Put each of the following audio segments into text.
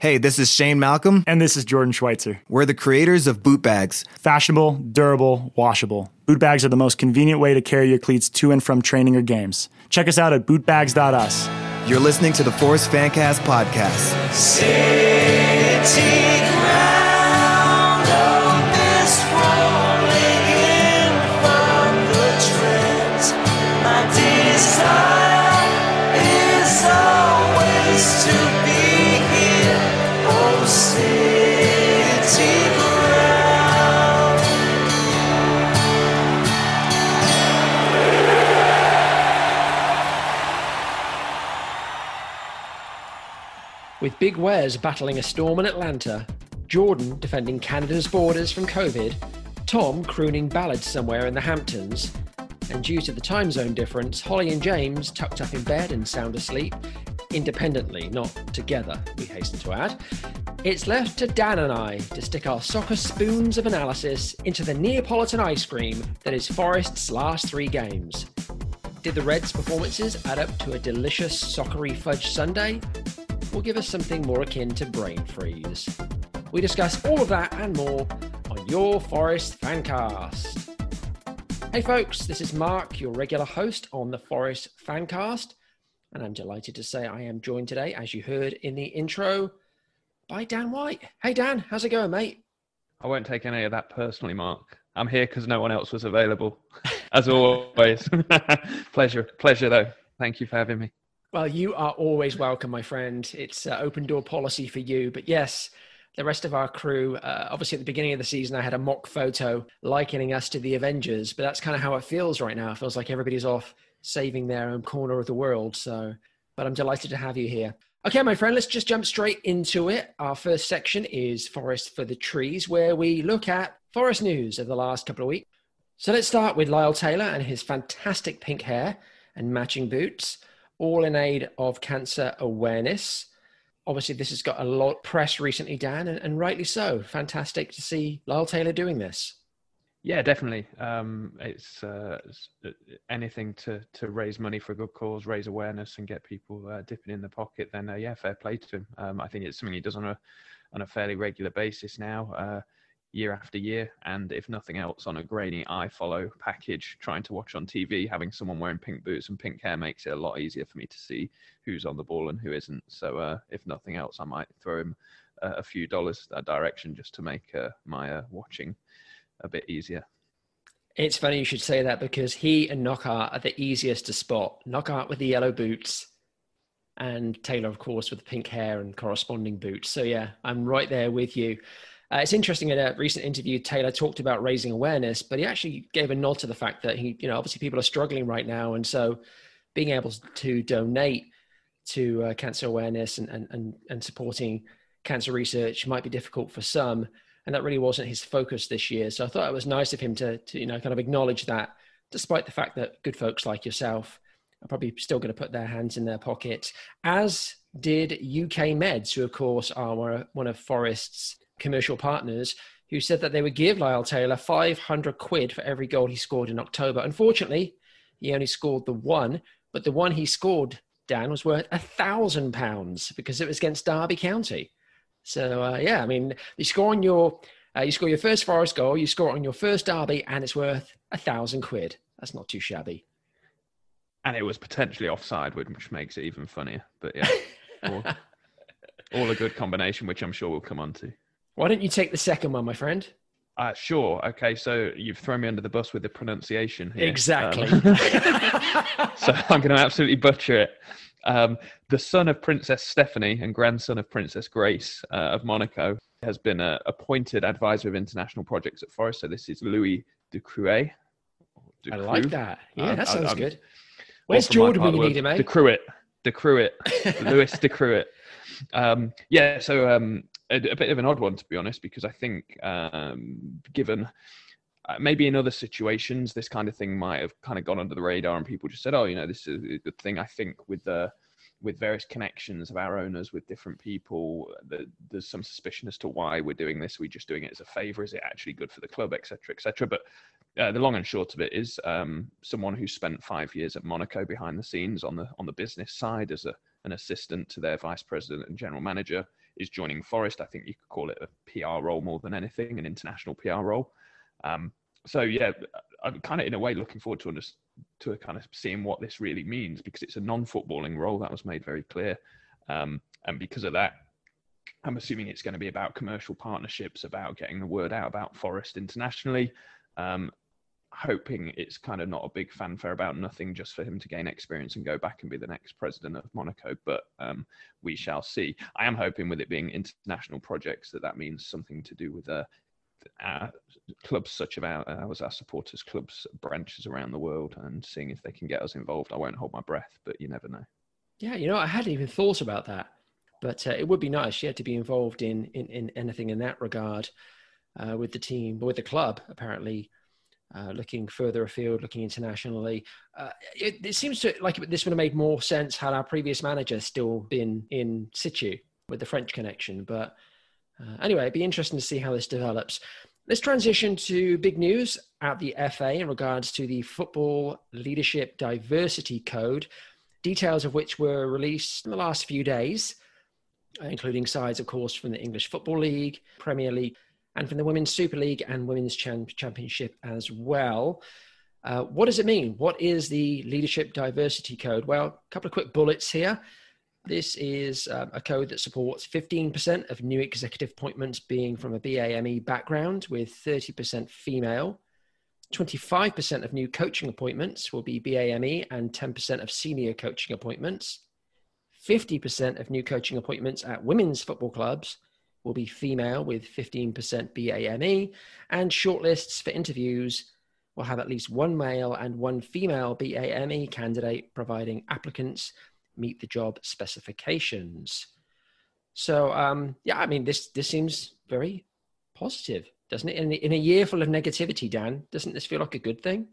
Hey, this is Shane Malcolm. And this is Jordan Schweitzer. We're the creators of boot bags. Fashionable, durable, washable. Boot bags are the most convenient way to carry your cleats to and from training or games. Check us out at bootbags.us. You're listening to the Forest Fancast podcast. City With Big Wares battling a storm in Atlanta, Jordan defending Canada's borders from COVID, Tom crooning ballads somewhere in the Hamptons, and due to the time zone difference, Holly and James tucked up in bed and sound asleep, independently, not together, we hasten to add. It's left to Dan and I to stick our soccer spoons of analysis into the Neapolitan ice cream that is Forest's last three games. Did the Reds' performances add up to a delicious soccery fudge sundae? Or give us something more akin to brain freeze? We discuss all of that and more on your Forest Fancast. Hey folks, this is Mark, your regular host on the Forest Fancast, and I'm delighted to say I am joined today, as you heard in the intro, by Dan White. Hey Dan, how's it going, mate? I won't take any of that personally, Mark. I'm here because no one else was available, as always. pleasure, pleasure though. Thank you for having me. Well, you are always welcome, my friend. It's uh, open door policy for you. But yes, the rest of our crew, uh, obviously at the beginning of the season, I had a mock photo likening us to the Avengers, but that's kind of how it feels right now. It feels like everybody's off saving their own corner of the world. So, but I'm delighted to have you here. Okay, my friend, let's just jump straight into it. Our first section is Forest for the Trees, where we look at forest news of the last couple of weeks. So let's start with Lyle Taylor and his fantastic pink hair and matching boots, all in aid of cancer awareness. Obviously, this has got a lot of press recently, Dan, and, and rightly so. Fantastic to see Lyle Taylor doing this. Yeah, definitely. Um, it's uh, uh, anything to to raise money for a good cause, raise awareness, and get people uh, dipping in the pocket. Then uh, yeah, fair play to him. Um, I think it's something he does on a on a fairly regular basis now, uh, year after year, and if nothing else, on a grainy iFollow package. Trying to watch on TV, having someone wearing pink boots and pink hair makes it a lot easier for me to see who's on the ball and who isn't. So uh, if nothing else, I might throw him uh, a few dollars that direction just to make uh, my uh, watching a bit easier. It's funny you should say that because he and Knockaert are the easiest to spot. Knockaert with the yellow boots, and Taylor, of course, with the pink hair and corresponding boots. So yeah, I'm right there with you. Uh, it's interesting in a recent interview, Taylor talked about raising awareness, but he actually gave a nod to the fact that he, you know, obviously people are struggling right now, and so being able to donate to uh, cancer awareness and, and and and supporting cancer research might be difficult for some, and that really wasn't his focus this year. So I thought it was nice of him to, to you know kind of acknowledge that, despite the fact that good folks like yourself are probably still going to put their hands in their pockets, as did UK Meds, who of course are one- one of Forest's commercial partners, who said that they would give Lyle Taylor 500 quid for every goal he scored in October. Unfortunately, he only scored the one, but the one he scored, Dan, was worth a thousand pounds because it was against Derby County. So uh, yeah, I mean, you score on your uh, you score your first Forest goal, you score on your first derby, and it's worth a thousand quid. That's not too shabby. and it was potentially offside, which makes it even funnier. But yeah, all, all a good combination, which I'm sure we'll come on to. Why don't you take the second one, my friend? Uh, sure. Okay. So you've thrown me under the bus with the pronunciation here. Exactly. Um, so I'm going to absolutely butcher it. Um, the son of Princess Stephanie and grandson of Princess Grace uh, of Monaco has been uh, appointed advisor of international projects at Forest. So this is Louis Ducruet. I like that. Yeah, Um, that sounds I'm- good. Where's Jordan when you need him, eh? Decruit. Decruit. Louis Decruit. Um, yeah, so um, a, a bit of an odd one, to be honest, because I think um, given uh, maybe in other situations, this kind of thing might have kind of gone under the radar and people just said, oh, you know, this is a good thing. I think with the with various connections of our owners with different people, the, there's some suspicion as to why we're doing this. Are we just doing it as a favor? Is it actually good for the club, etc., etc.? But uh, the long and short of it is um, someone who spent five years at Monaco behind the scenes on the on the business side as a, an assistant to their vice president and general manager. Is joining Forest. I think you could call it a PR role more than anything, an international PR role. Um, so yeah, I'm kind of in a way looking forward to under, to kind of seeing what this really means because it's a non-footballing role that was made very clear, um, and because of that, I'm assuming it's going to be about commercial partnerships, about getting the word out about Forest internationally. Um, hoping it's kind of not a big fanfare about nothing, just for him to gain experience and go back and be the next president of Monaco. But um, we shall see. I am hoping with it being international projects that that means something to do with uh, clubs such as our, ours, our supporters clubs branches around the world, and seeing if they can get us involved. I won't hold my breath, but you never know. Yeah, you know, I hadn't even thought about that, but uh, it would be nice, yeah, to be involved in in, in anything in that regard uh, with the team, with the club. Apparently, uh, looking further afield, looking internationally. Uh, it, it, seems to like this would have made more sense had our previous manager still been in situ with the French connection. But uh, anyway, it'd be interesting to see how this develops. Let's transition to big news at the FA in regards to the Football Leadership Diversity Code, details of which were released in the last few days, including sides, of course, from the English Football League, Premier League, and from the Women's Super League and Women's Championship as well. Uh, what does it mean? What is the Leadership Diversity Code? Well, a couple of quick bullets here. This is um, a code that supports 15% of new executive appointments being from a BAME background, with 30% female. 25% of new coaching appointments will be BAME and 10% of senior coaching appointments. 50% of new coaching appointments at women's football clubs will be female with 15% BAME, and shortlists for interviews will have at least one male and one female BAME candidate, providing applicants meet the job specifications. So, um, yeah, I mean, this this seems very positive, doesn't it? In, in a year full of negativity, Dan, doesn't this feel like a good thing?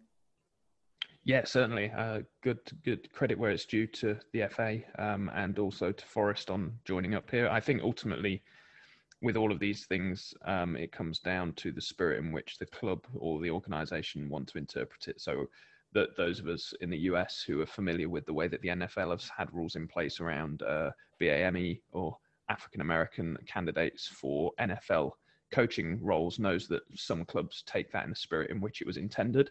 Yeah, certainly. Uh, good, good credit where it's due to the FA um, and also to Forest on joining up here. I think ultimately with all of these things, um, it comes down to the spirit in which the club or the organization want to interpret it. So, that those of us in the US who are familiar with the way that the NFL has had rules in place around uh, BAME or African American candidates for NFL coaching roles knows that some clubs take that in the spirit in which it was intended.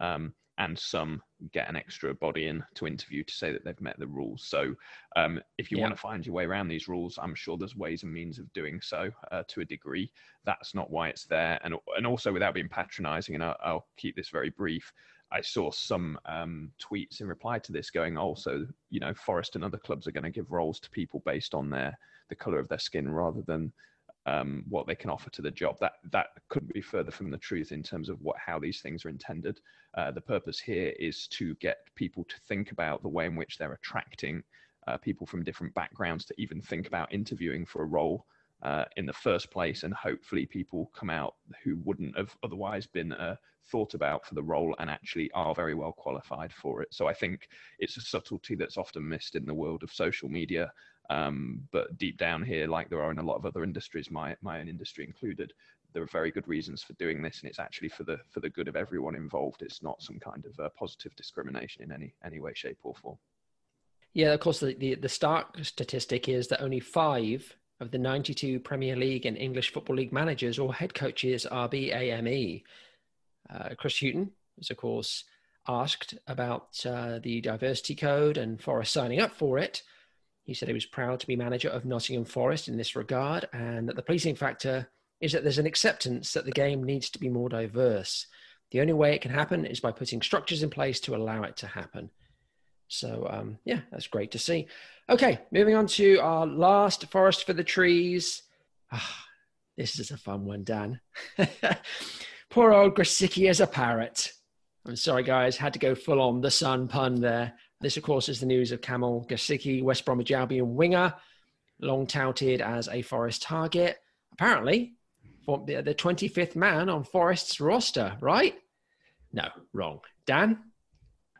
Um, and some get an extra body in to interview to say that they've met the rules. So, um, if you yeah. want to find your way around these rules, I'm sure there's ways and means of doing so uh, to a degree. That's not why it's there, and and also without being patronising, and I'll, I'll, keep this very brief. I saw some um, tweets in reply to this going, also, oh, you know, Forest and other clubs are going to give roles to people based on their the colour of their skin rather than um, what they can offer to the job. That that couldn't be further from the truth in terms of what how these things are intended. Uh, the purpose here is to get people to think about the way in which they're attracting uh, people from different backgrounds to even think about interviewing for a role uh, in the first place, and hopefully people come out who wouldn't have otherwise been uh, thought about for the role and actually are very well qualified for it. So I think it's a subtlety that's often missed in the world of social media um, but deep down here, like there are in a lot of other industries, my my own industry included, there are very good reasons for doing this, and it's actually for the for the good of everyone involved. It's not some kind of uh, positive discrimination in any any way, shape, or form. Yeah, of course. The, the the stark statistic is that only five of the 92 Premier League and English Football League managers or head coaches are BAME. Uh, Chris Hughton was, of course, asked about uh, the diversity code and Forest signing up for it. He said he was proud to be manager of Nottingham Forest in this regard, and that the pleasing factor is that there's an acceptance that the game needs to be more diverse. The only way it can happen is by putting structures in place to allow it to happen. So, um, yeah, that's great to see. Okay, moving on to our last forest for the trees. Ah, this is a fun one, Dan. Poor old Grosicki as a parrot. I'm sorry, guys, had to go full on the sun pun there. This, of course, is the news of Kamil Grosicki, West Bromwich Albion winger, long touted as a Forest target. Apparently, for the 25th man on Forest's roster, right? No, wrong. Dan?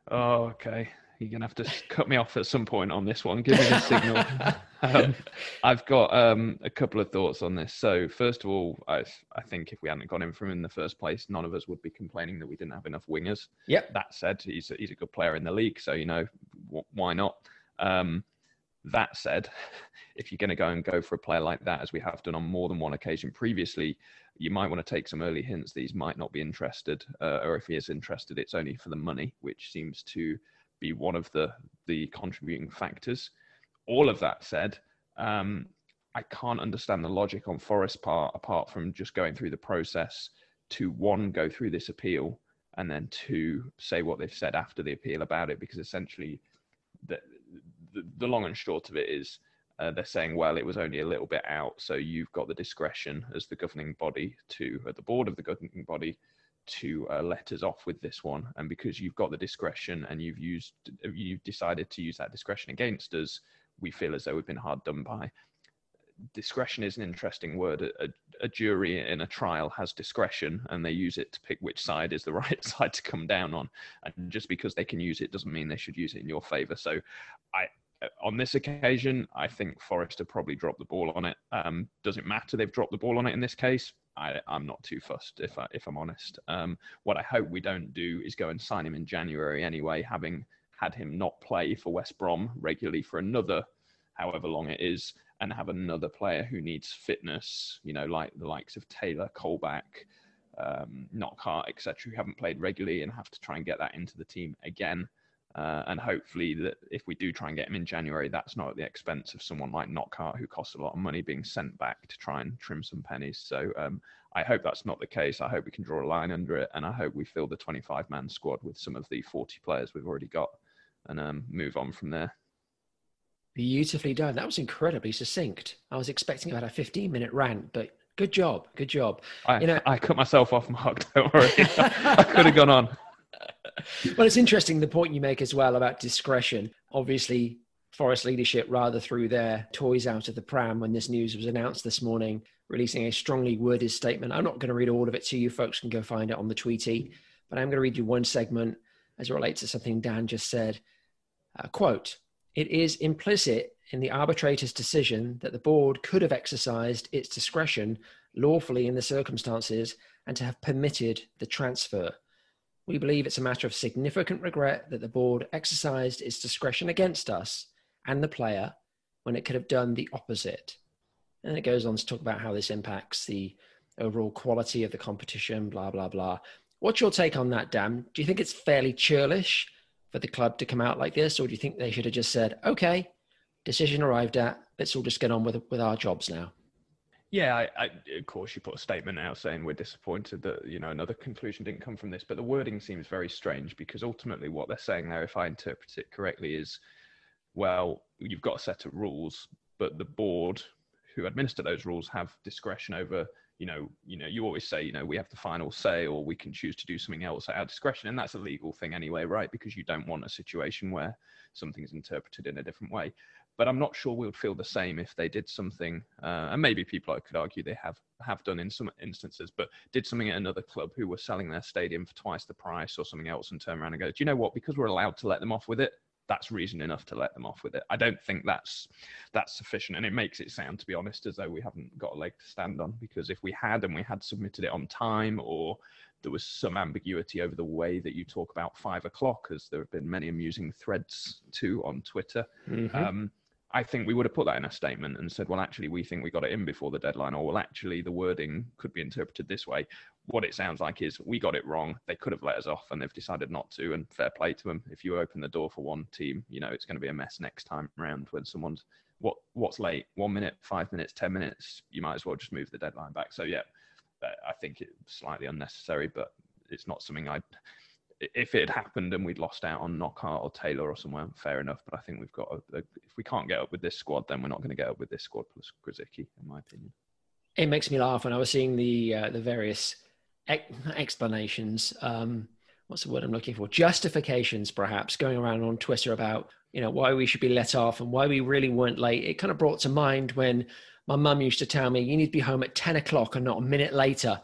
Oh, okay you're gonna have to cut me off at some point on this one. Give me a signal. um, I've got um, a couple of thoughts on this. So first of all, I I think if we hadn't got him from in the first place, none of us would be complaining that we didn't have enough wingers. Yep. That said, he's a, he's a good player in the league, so you know w- why not. Um, That said, if you're going to go and go for a player like that, as we have done on more than one occasion previously, you might want to take some early hints that he might not be interested, uh, or if he is interested, it's only for the money, which seems to be one of the the contributing factors. All of that said, um, I can't understand the logic on Forest part apart from just going through the process to one go through this appeal and then two say what they've said after the appeal about it because essentially the the, the long and short of it is uh, they're saying well it was only a little bit out so you've got the discretion as the governing body to at the board of the governing body to uh, let us off with this one. And because you've got the discretion and you've used you've decided to use that discretion against us we feel as though we've been hard done by discretion is an interesting word. A, a, jury in a trial has discretion and they use it to pick which side is the right side to come down on. And just because they can use it doesn't mean they should use it in your favor. So I, on this occasion, I think Forest have probably dropped the ball on it. Um, does it matter they've dropped the ball on it in this case? I, am not too fussed if I, if I'm honest. Um, what I hope we don't do is go and sign him in January anyway, having had him not play for West Brom regularly for another however long it is and have another player who needs fitness, you know, like the likes of Taylor, Colback, um, Knockaert, etc., who haven't played regularly and have to try and get that into the team again. Uh, and hopefully, that if we do try and get him in January, that's not at the expense of someone like Knockaert, who costs a lot of money being sent back to try and trim some pennies. So um, I hope that's not the case. I hope we can draw a line under it, and I hope we fill the 25 man squad with some of the 40 players we've already got and um, move on from there. Beautifully done. That was incredibly succinct. I was expecting about a 15 minute rant, but good job. Good job. I, you know, I cut myself off, Mark. Don't worry. I could have gone on. Well, it's interesting the point you make as well about discretion. Obviously, Forest leadership rather threw their toys out of the pram when this news was announced this morning, releasing a strongly worded statement. I'm not going to read all of it to you. Folks can go find it on the Tweety, but I'm going to read you one segment as it relates to something Dan just said. Uh, quote, it is implicit in the arbitrator's decision that the board could have exercised its discretion lawfully in the circumstances and to have permitted the transfer. We believe it's a matter of significant regret that the board exercised its discretion against us and the player when it could have done the opposite. And it goes on to talk about how this impacts the overall quality of the competition, blah, blah, blah. What's your take on that, Dan? Do you think it's fairly churlish for the club to come out like this, or do you think they should have just said, "Okay, decision arrived at. Let's all just get on with with our jobs now"? Yeah, I, I, of course, you put a statement out saying we're disappointed that you know another conclusion didn't come from this, but the wording seems very strange because ultimately what they're saying there, if I interpret it correctly, is well, you've got a set of rules, but the board who administer those rules have discretion over you know, you know, you always say, you know, we have the final say, or we can choose to do something else at our discretion, and that's a legal thing anyway, right? Because you don't want a situation where something is interpreted in a different way. But I'm not sure we would feel the same if they did something, uh, and maybe people I could argue they have have done in some instances, but did something at another club who were selling their stadium for twice the price or something else, and turn around and go, do you know what? Because we're allowed to let them off with it, that's reason enough to let them off with it. I don't think that's that's sufficient, and it makes it sound, to be honest, as though we haven't got a leg to stand on. Because if we had and we had submitted it on time, or there was some ambiguity over the way that you talk about five o'clock, as there have been many amusing threads too on Twitter. Mm-hmm. Um, I think we would have put that in a statement and said, well, actually, we think we got it in before the deadline, or well, actually, the wording could be interpreted this way. What it sounds like is we got it wrong. They could have let us off, and they've decided not to. And fair play to them. If you open the door for one team, you know it's going to be a mess next time around when someone's what what's late, one minute, five minutes, ten minutes. You might as well just move the deadline back. So yeah, I think it's slightly unnecessary, but it's not something I if it had happened and we'd lost out on Knockaert or Taylor or somewhere, fair enough. But I think we've got a, a, if we can't get up with this squad, then we're not going to get up with this squad plus Grosicki, in my opinion. It makes me laugh when I was seeing the uh, the various explanations. Um, what's the word I'm looking for? Justifications, perhaps, going around on Twitter about you know why we should be let off and why we really weren't late. It kind of brought to mind when my mum used to tell me, "You need to be home at ten o'clock and not a minute later."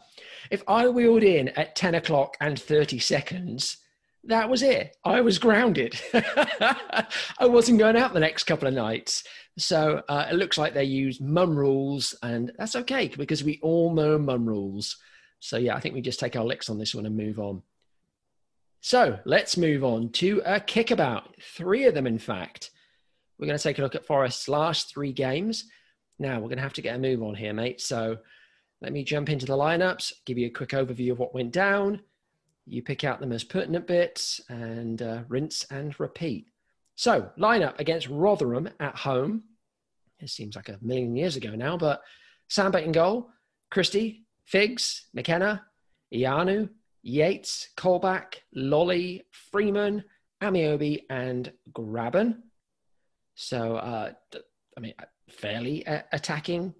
If I wheeled in at 10 o'clock and 30 seconds, that was it. I was grounded. I wasn't going out the next couple of nights. So uh, it looks like they use mum rules, and that's okay because we all know mum rules. So yeah, I think we just take our licks on this one and move on. So let's move on to a kickabout. Three of them, in fact. we're going to take a look at Forest's last three games. Now, we're going to have to get a move on here, mate. So let me jump into the lineups, give you a quick overview of what went down. You pick out the most pertinent bits and uh, rinse and repeat. So, lineup against Rotherham at home. It seems like a million years ago now, but Samba in goal, Christie, Figs, McKenna, Ianu, Yates, Colback, Lolley, Freeman, Ameobi, and Grabban. So, uh, I mean, fairly uh, attacking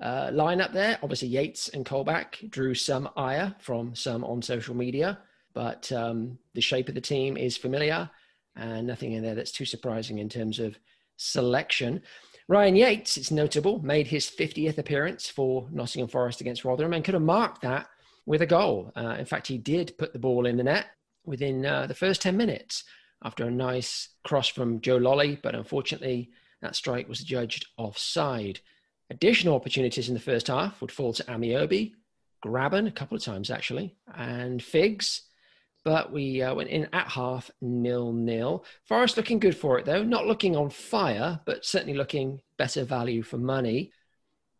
uh, lineup there. Obviously, Yates and Colback drew some ire from some on social media, but um, the shape of the team is familiar and nothing in there that's too surprising in terms of selection. Ryan Yates, it's notable, made his 50th appearance for Nottingham Forest against Rotherham and could have marked that with a goal. Uh, in fact, he did put the ball in the net within uh, the first 10 minutes after a nice cross from Joe Lolley, but unfortunately, that strike was judged offside. Additional opportunities in the first half would fall to Ameobi, Grabban a couple of times actually, and Figs. But we uh, went in at half nil nil. Forest looking good for it though, not looking on fire, but certainly looking better value for money.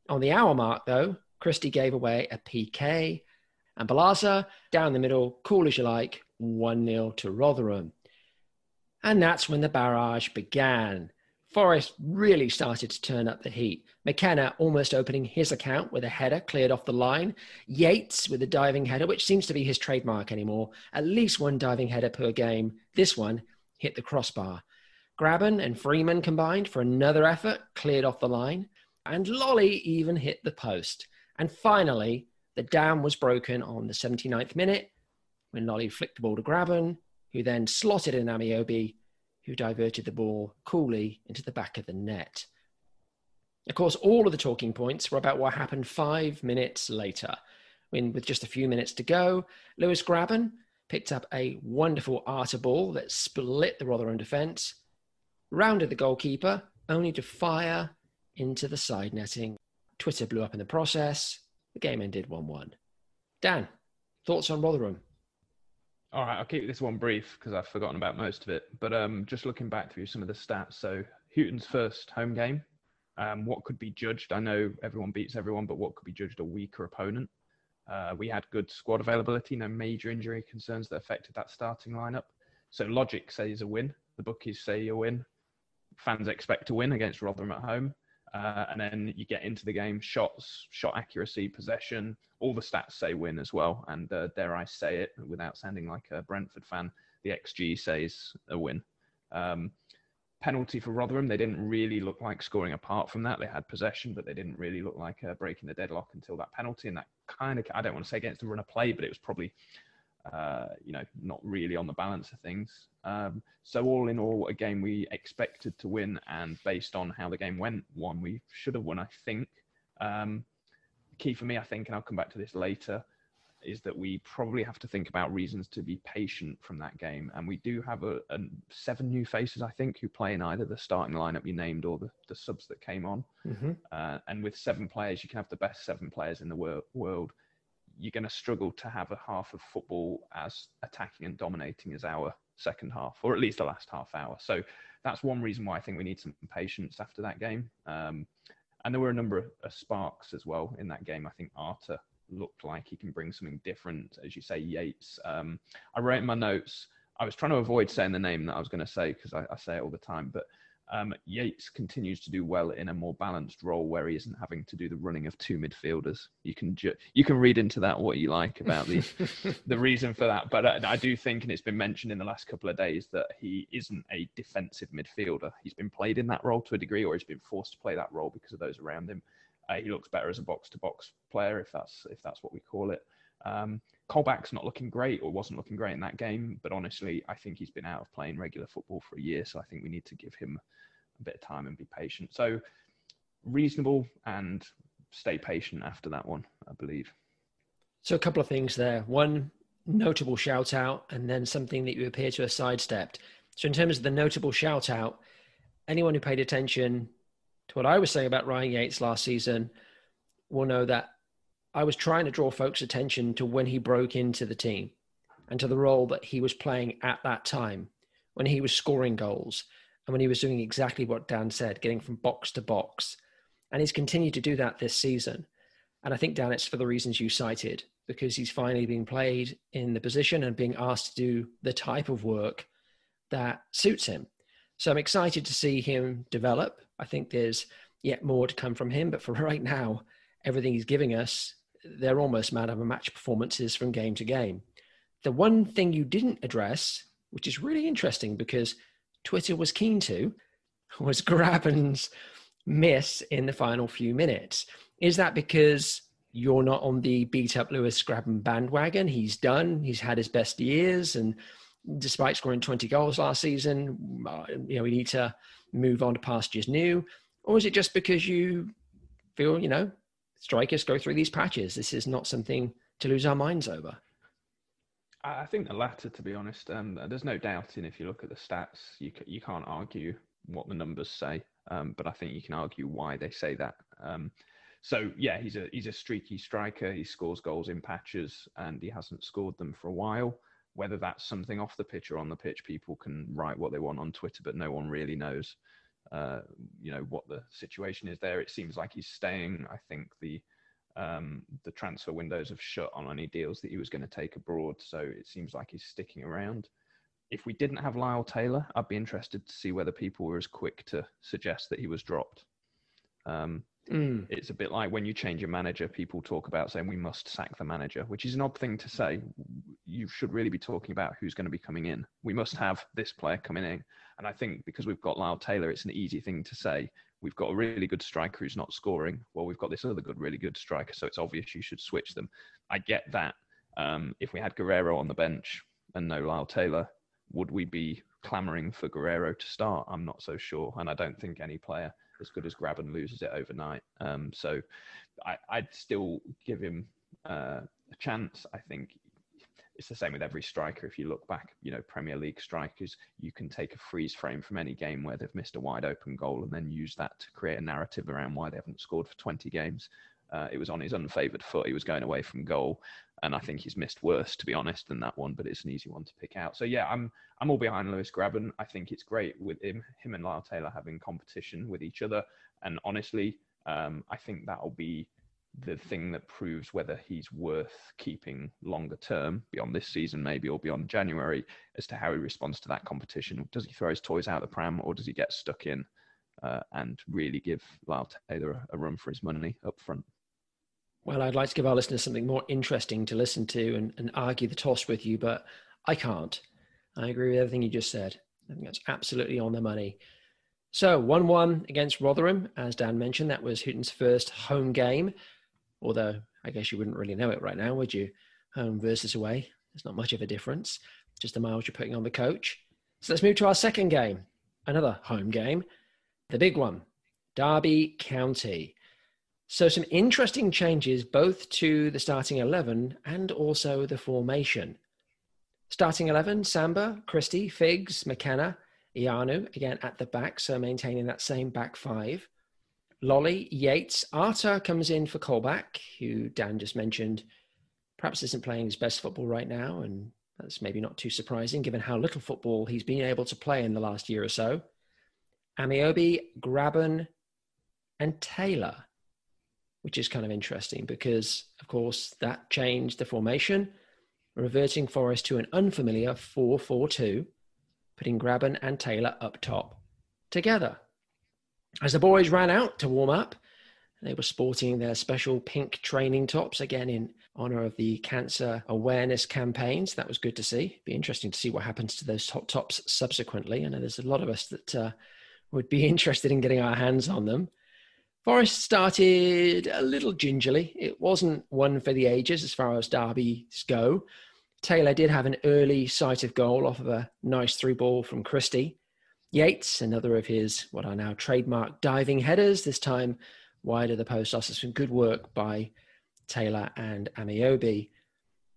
On the hour mark though, Christie gave away a PK, and Balaza down the middle, cool as you like, 1 0 to Rotherham. And that's when the barrage began. Forest really started to turn up the heat. McKenna almost opening his account with a header cleared off the line. Yates with a diving header, which seems to be his trademark anymore. At least one diving header per game. This one hit the crossbar. Grabban and Freeman combined for another effort, cleared off the line. And Lolley even hit the post. And finally, the dam was broken on the 79th minute when Lolley flicked the ball to Grabban, who then slotted in Ameobi who diverted the ball coolly into the back of the net. Of course, all of the talking points were about what happened five minutes later, when, with just a few minutes to go, Lewis Grabban picked up a wonderful Arter ball that split the Rotherham defence, rounded the goalkeeper, only to fire into the side netting. Twitter blew up in the process. The game ended 1 1. Dan, thoughts on Rotherham? All right, I'll keep this one brief because I've forgotten about most of it. But um, just looking back through some of the stats. So Hughton's first home game, um, what could be judged? I know everyone beats everyone, but what could be judged a weaker opponent? Uh, we had good squad availability, no major injury concerns that affected that starting lineup. So logic says a win. The bookies say a win. Fans expect to win against Rotherham at home. Uh, and then you get into the game, shots, shot accuracy, possession, all the stats say win as well. And uh, dare I say it without sounding like a Brentford fan, the XG says a win. Um, penalty for Rotherham, they didn't really look like scoring apart from that. They had possession, but they didn't really look like uh, breaking the deadlock until that penalty. And that kind of, I don't want to say against the run of play, but it was probably uh, you know, not really on the balance of things. Um, so all in all, a game we expected to win, and based on how the game went, one we should have won, I think. Um, key for me, I think, and I'll come back to this later, is that we probably have to think about reasons to be patient from that game. And we do have a, a seven new faces, I think, who play in either the starting lineup you named or the, the subs that came on. Mm-hmm. Uh, and with seven players, you can have the best seven players in the wor- world you're going to struggle to have a half of football as attacking and dominating as our second half, or at least the last half hour. So that's one reason why I think we need some patience after that game. Um, and there were a number of, of sparks as well in that game. I think Arter looked like he can bring something different, as you say, Yates. Um, I wrote in my notes. I was trying to avoid saying the name that I was going to say because I, I, say it all the time, but um, Yates continues to do well in a more balanced role where he isn't having to do the running of two midfielders. You can ju- you can read into that what you like about the the reason for that, but uh, I do think, and it's been mentioned in the last couple of days, that he isn't a defensive midfielder. He's been played in that role to a degree, or he's been forced to play that role because of those around him. Uh, he looks better as a box to box player, if that's if that's what we call it. Um, Colback's not looking great or wasn't looking great in that game, but honestly, I think he's been out of playing regular football for a year, so I think we need to give him a bit of time and be patient. So reasonable and stay patient after that one, I believe. So a couple of things there. One notable shout out, and then something that you appear to have sidestepped. So in terms of the notable shout out, anyone who paid attention to what I was saying about Ryan Yates last season will know that I was trying to draw folks' attention to when he broke into the team and to the role that he was playing at that time when he was scoring goals and when he was doing exactly what Dan said, getting from box to box. And he's continued to do that this season. And I think, Dan, it's for the reasons you cited, because he's finally being played in the position and being asked to do the type of work that suits him. So I'm excited to see him develop. I think there's yet more to come from him, but for right now, everything he's giving us, they're almost man of a match performances from game to game. The one thing you didn't address, which is really interesting because Twitter was keen to, was Grabban's miss in the final few minutes. Is that because you're not on the beat up Lewis Grabban bandwagon? He's done, he's had his best years, and despite scoring 20 goals last season, uh, you know, we need to move on to pastures new? Or is it just because you feel, you know, strikers go through these patches? This is not something to lose our minds over. I think the latter, to be honest. Um, there's no doubting if you look at the stats, you you can't argue what the numbers say, um, but I think you can argue why they say that. Um, so yeah, he's a he's a streaky striker. He scores goals in patches, and he hasn't scored them for a while. Whether that's something off the pitch or on the pitch, people can write what they want on Twitter, but no one really knows, uh, you know, what the situation is there. It seems like he's staying. I think the um, the transfer windows have shut on any deals that he was going to take abroad. So it seems like he's sticking around. If we didn't have Lyle Taylor, I'd be interested to see whether people were as quick to suggest that he was dropped. Um, Mm. It's a bit like when you change your manager, people talk about saying we must sack the manager, which is an odd thing to say. You should really be talking about who's going to be coming in. We must have this player coming in. And I think because we've got Lyle Taylor, it's an easy thing to say. We've got a really good striker who's not scoring. Well, we've got this other good, really good striker, so it's obvious you should switch them. I get that. Um, if we had Guerrero on the bench and no Lyle Taylor, would we be clamoring for Guerrero to start? I'm not so sure. And I don't think any player as good as Grabban loses it overnight. Um, so I, would still give him uh, a chance. I think it's the same with every striker. If you look back, you know, Premier League strikers, you can take a freeze frame from any game where they've missed a wide open goal and then use that to create a narrative around why they haven't scored for 20 games. Uh, it was on his unfavoured foot. He was going away from goal, and I think he's missed worse, to be honest, than that one. But it's an easy one to pick out. So yeah, I'm I'm all behind Lewis Grabban. I think it's great with him, him and Lyle Taylor having competition with each other. And honestly, um, I think that'll be the thing that proves whether he's worth keeping longer term beyond this season, maybe, or beyond January, as to how he responds to that competition. Does he throw his toys out the pram, or does he get stuck in uh, and really give Lyle Taylor a, a run for his money up front? Well, I'd like to give our listeners something more interesting to listen to and, and argue the toss with you, but I can't. I agree with everything you just said. I think that's absolutely on the money. So, 1 1 against Rotherham, as Dan mentioned, that was Hughton's first home game. Although, I guess you wouldn't really know it right now, would you? Home versus away. There's not much of a difference, just the miles you're putting on the coach. So, let's move to our second game, another home game, the big one Derby County. So, some interesting changes both to the starting 11 and also the formation. Starting 11 Samba, Christie, Figs, McKenna, Ianu, again at the back, so maintaining that same back five. Lolley, Yates, Arter comes in for Colback, who Dan just mentioned perhaps isn't playing his best football right now, and that's maybe not too surprising given how little football he's been able to play in the last year or so. Ameobi, Grabban, and Taylor which is kind of interesting because, of course, that changed the formation, reverting Forest to an unfamiliar 4 4 2, putting Grabban and Taylor up top together. As the boys ran out to warm up, they were sporting their special pink training tops, again in honor of the cancer awareness campaigns. That was good to see. Be interesting to see what happens to those top tops subsequently. I know there's a lot of us that uh, would be interested in getting our hands on them. Forest started a little gingerly. It wasn't one for the ages as far as derbies go. Taylor did have an early sight of goal off of a nice through ball from Christie. Yates, another of his what are now trademark diving headers, this time wide of the post office. Some good work by Taylor and Ameobi.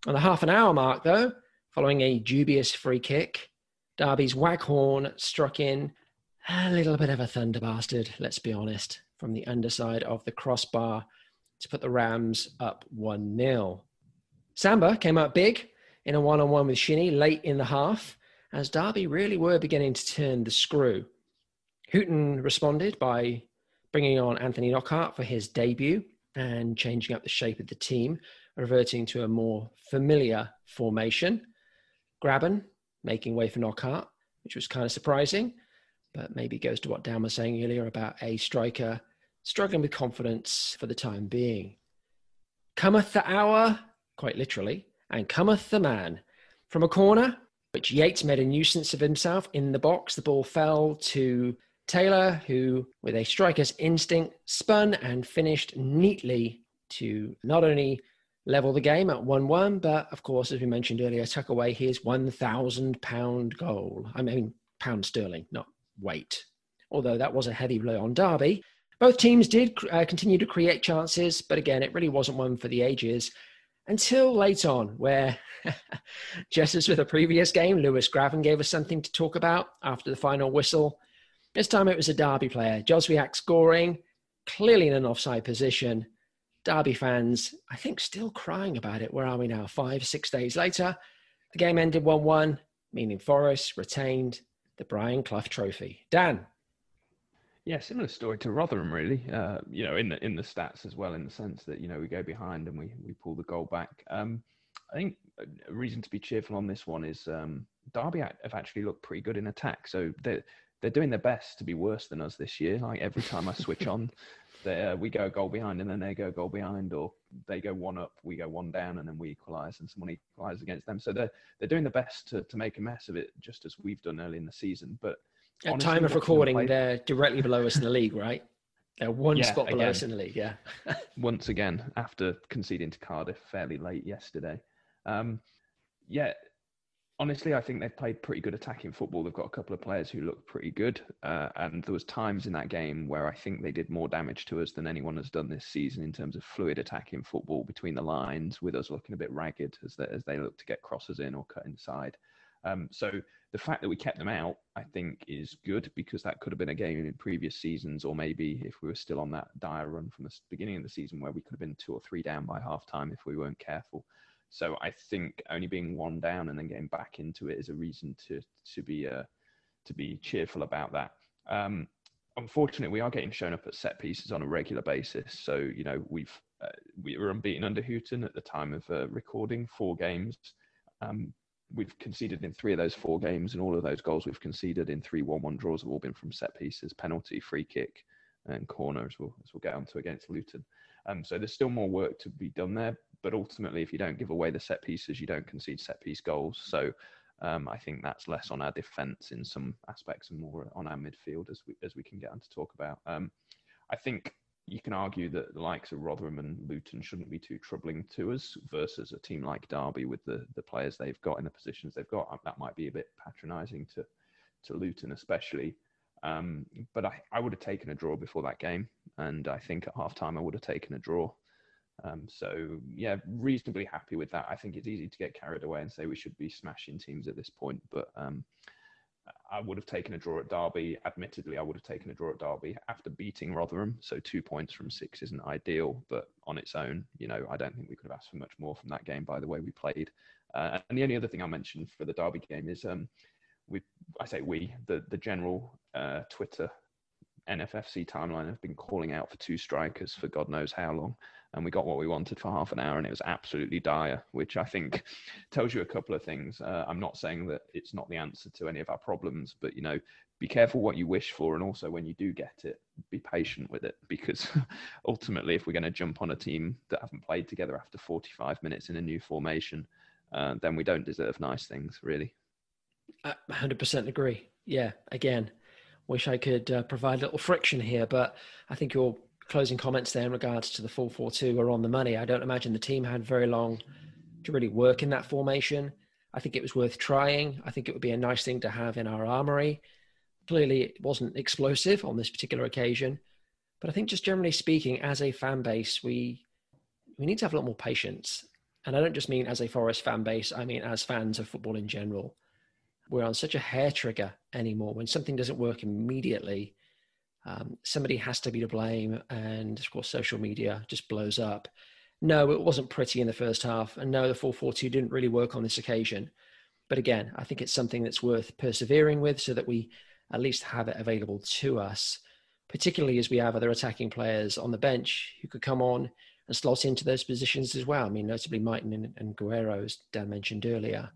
On the half an hour mark, though, following a dubious free kick, Derby's Waghorn struck in a little bit of a thunder bastard, let's be honest from the underside of the crossbar to put the Rams up 1 0. Samba came out big in a one on one with Shinnie late in the half, as Derby really were beginning to turn the screw. Hughton responded by bringing on Anthony Knockaert for his debut and changing up the shape of the team, reverting to a more familiar formation. Grabban making way for Knockaert, which was kind of surprising, but maybe goes to what Dan was saying earlier about a striker struggling with confidence for the time being. Cometh the hour, quite literally, and cometh the man. From a corner, which Yates made a nuisance of himself in the box, the ball fell to Taylor, who, with a striker's instinct, spun and finished neatly to not only level the game at 1 1, but of course, as we mentioned earlier, tuck away his £1,000 goal. I mean, pound sterling, not weight. Although that was a heavy blow on Derby. Both teams did uh, continue to create chances, but again, it really wasn't one for the ages until late on, where just as with the previous game, Lewis Grabban gave us something to talk about after the final whistle. This time it was a Derby player, Jozwiak scoring, clearly in an offside position. Derby fans, I think, still crying about it. Where are we now? Five, six days later. The game ended 1 1, meaning Forest retained the Brian Clough Trophy. Dan. Yeah, similar story to Rotherham, really. Uh, you know, in the in the stats as well, in the sense that you know we go behind and we we pull the goal back. Um, I think a reason to be cheerful on this one is um, Derby have actually looked pretty good in attack. So they're they're doing their best to be worse than us this year. Like every time I switch on, uh, we go goal behind and then they go goal behind, or they go one up, we go one down, and then we equalise and someone equalises against them. So they're they're doing the best to to make a mess of it, just as we've done early in the season. But At honestly, time of recording, play- they're directly below us in the league, right? They're one Yeah, spot below again. us in the league, yeah. once again after conceding to Cardiff fairly late yesterday. Um, yeah, honestly, I think they've played pretty good attacking football. They've got a couple of players who look pretty good, uh, and there was times in that game where I think they did more damage to us than anyone has done this season in terms of fluid attacking football between the lines, with us looking a bit ragged as they, as they look to get crosses in or cut inside. Um, so the fact that we kept them out, I think, is good because that could have been a game in previous seasons, or maybe if we were still on that dire run from the beginning of the season where we could have been two or three down by half time if we weren't careful. So I think only being one down and then getting back into it is a reason to to be uh, to be cheerful about that. Um, unfortunately, we are getting shown up at set pieces on a regular basis. So you know we've uh, we were unbeaten under Hughton at the time of uh, recording, four games. Um, we've conceded in three of those four games, and all of those goals we've conceded in three one-one draws have all been from set pieces, penalty, free kick, and corner, as we'll as we'll get onto against Luton. Um, so there's still more work to be done there, but ultimately, if you don't give away the set pieces, you don't concede set piece goals. So um, I think that's less on our defence in some aspects and more on our midfield, as we as we can get on to talk about. Um, I think you can argue that the likes of Rotherham and Luton shouldn't be too troubling to us versus a team like Derby with the, the players they've got in the positions they've got. That might be a bit patronising to, to Luton, especially. Um, but I, I would have taken a draw before that game. And I think at half time I would have taken a draw. Um, so, yeah, reasonably happy with that. I think it's easy to get carried away and say we should be smashing teams at this point. But um, I would have taken a draw at Derby. Admittedly, I would have taken a draw at Derby after beating Rotherham. So two points from six isn't ideal, but on its own, you know, I don't think we could have asked for much more from that game by the way we played. Uh, and the only other thing I mentioned for the Derby game is um, we, I say we, the the general uh, Twitter NFFC timeline have been calling out for two strikers for God knows how long. And we got what we wanted for half an hour, and it was absolutely dire, which I think tells you a couple of things. Uh, I'm not saying that it's not the answer to any of our problems, but you know, be careful what you wish for, and also when you do get it, be patient with it, because ultimately, if we're going to jump on a team that haven't played together after 45 minutes in a new formation, uh, then we don't deserve nice things, really. I 100% agree. Yeah, again, wish I could uh, provide a little friction here, but I think your closing comments there in regards to the 4-4-2 are on the money. I don't imagine the team had very long to really work in that formation. I think it was worth trying. I think it would be a nice thing to have in our armory. Clearly, it wasn't explosive on this particular occasion, but I think just generally speaking, as a fan base, we we need to have a lot more patience. And I don't just mean as a Forest fan base; I mean as fans of football in general we're on such a hair trigger anymore. When something doesn't work immediately, um, somebody has to be to blame, and of course, social media just blows up. No, it wasn't pretty in the first half, and no, the 4-4-2 didn't really work on this occasion. But again, I think it's something that's worth persevering with, so that we at least have it available to us, particularly as we have other attacking players on the bench who could come on and slot into those positions as well. I mean, notably Mighten and, and Guerrero, as Dan mentioned earlier.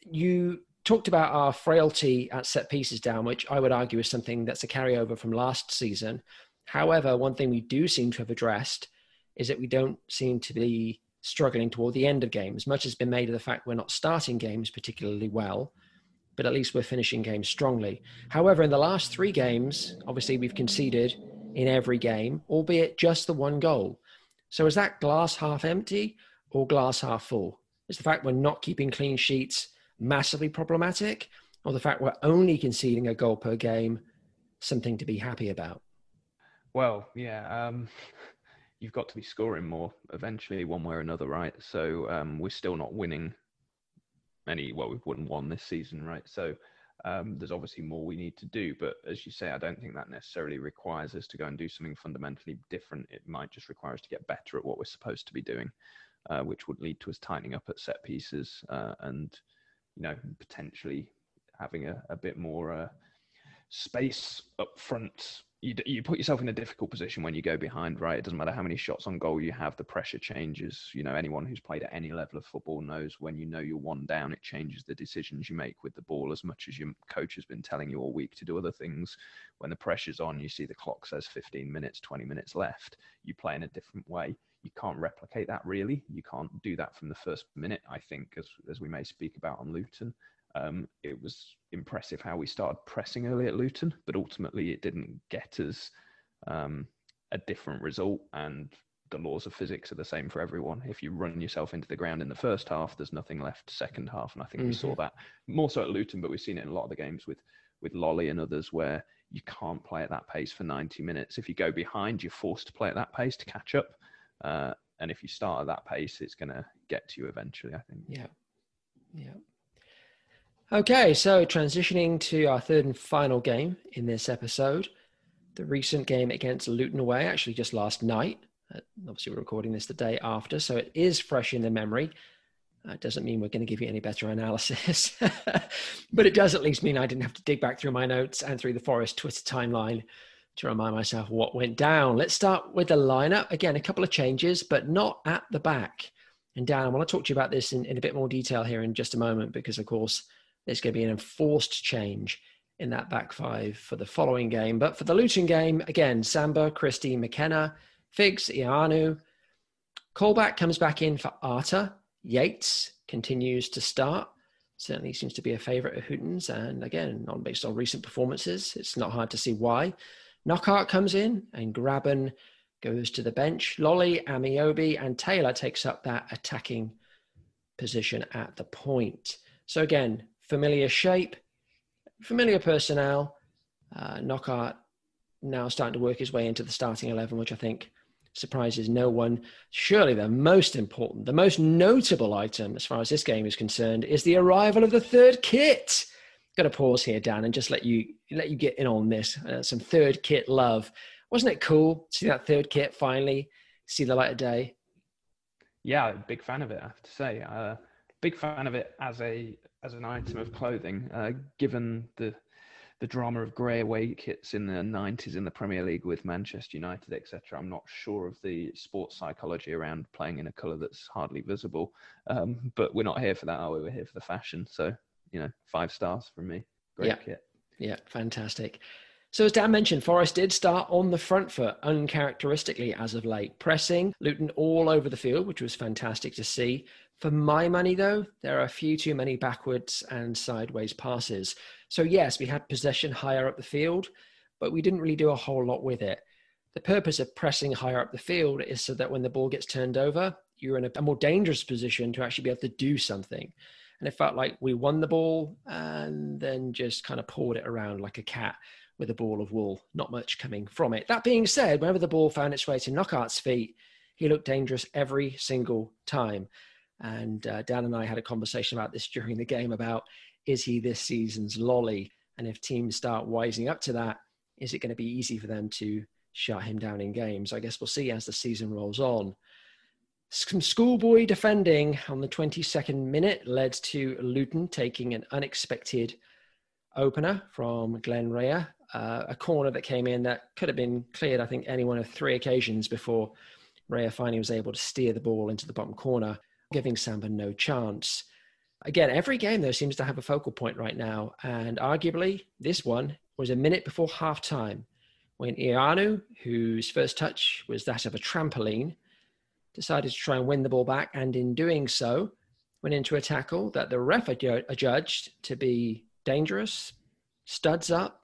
You talked about our frailty at set pieces down, which I would argue is something that's a carryover from last season. However, one thing we do seem to have addressed is that we don't seem to be struggling toward the end of games. Much has been made of the fact we're not starting games particularly well, but at least we're finishing games strongly. However, in the last three games, obviously we've conceded in every game, albeit just the one goal. So is that glass half empty or glass half full? Is the fact we're not keeping clean sheets massively problematic, or the fact we're only conceding a goal per game something to be happy about? Well, yeah, um, you've got to be scoring more eventually, one way or another, right? So um, we're still not winning any. Well, we've won one this season, right? So um, there's obviously more we need to do. But as you say, I don't think that necessarily requires us to go and do something fundamentally different. It might just require us to get better at what we're supposed to be doing, uh, which would lead to us tightening up at set pieces uh, and, you know, potentially having a, a bit more uh, space up front you, you put yourself in a difficult position when you go behind, right? It doesn't matter how many shots on goal you have, the pressure changes. You know, anyone who's played at any level of football knows when you know you're one down, it changes the decisions you make with the ball as much as your coach has been telling you all week to do other things. When the pressure's on, you see the clock says 15 minutes, 20 minutes left, you play in a different way. You can't replicate that really. You can't do that from the first minute, I think, as, as we may speak about on Luton. Um, it was impressive how we started pressing early at Luton, but ultimately it didn't get us um, a different result. And the laws of physics are the same for everyone. If you run yourself into the ground in the first half, there's nothing left second half. And I think mm-hmm. we saw mm-hmm. that more so at Luton, but we've seen it in a lot of the games with with Lolley and others where you can't play at that pace for 90 minutes. If you go behind, you're forced to play at that pace to catch up. Uh, and if you start at that pace, it's going to get to you eventually, I think. Yeah. Yeah. Okay, so transitioning to our third and final game in this episode, the recent game against Luton away, actually just last night. Uh, obviously, we're recording this the day after, so it is fresh in the memory. Uh, doesn't mean we're going to give you any better analysis, but it does at least mean I didn't have to dig back through my notes and through the Forest Twitter timeline to remind myself what went down. Let's start with the lineup. Again, a couple of changes, but not at the back. And Dan, I want to talk to you about this in, in a bit more detail here in just a moment, because of course, there's going to be an enforced change in that back five for the following game. But for the Luton game, again, Samba, Christie, McKenna, Figs, Ioannou. Colback comes back in for Arter. Yates continues to start. Certainly seems to be a favourite of Hughton's. And again, on based on recent performances, it's not hard to see why. Knockaert comes in and Grabban goes to the bench. Lolley, Ameobi, and Taylor takes up that attacking position at the point. So again, familiar shape, familiar personnel. Uh, Knockaert now starting to work his way into the starting 11, which I think surprises no one. Surely the most important, the most notable item as far as this game is concerned is the arrival of the third kit. Got to pause here, Dan, and just let you let you get in on this. Uh, some third kit love. Wasn't it cool see that third kit finally see the light of day? Yeah, big fan of it. I have to say, uh, big fan of it as a as an item of clothing, uh, given the the drama of grey away kits in the 90s in the Premier League with Manchester United, etc. I'm not sure of the sports psychology around playing in a colour that's hardly visible. Um, but we're not here for that, are we? We're here for the fashion. So, you know, five stars from me. Great yeah. kit. Yeah, fantastic. So, as Dan mentioned, Forest did start on the front foot uncharacteristically as of late, pressing Luton all over the field, which was fantastic to see. For my money, though, there are a few too many backwards and sideways passes. So, yes, we had possession higher up the field, but we didn't really do a whole lot with it. The purpose of pressing higher up the field is so that when the ball gets turned over, you're in a more dangerous position to actually be able to do something. And it felt like we won the ball and then just kind of poured it around like a cat with a ball of wool, not much coming from it. That being said, whenever the ball found its way to Knockaert's feet, he looked dangerous every single time. And uh, Dan and I had a conversation about this during the game about is he this season's Lolley? And if teams start wising up to that, is it going to be easy for them to shut him down in games? I guess we'll see as the season rolls on. Some schoolboy defending on the 22nd minute led to Luton taking an unexpected opener from Glen Rea, uh, a corner that came in that could have been cleared, I think, any one of three occasions before Rea finally was able to steer the ball into the bottom corner, giving Samba no chance. Again, every game, though, seems to have a focal point right now. And arguably, this one was a minute before half time when Ioannou, whose first touch was that of a trampoline, decided to try and win the ball back. And in doing so, went into a tackle that the ref adjudged to be dangerous, studs up.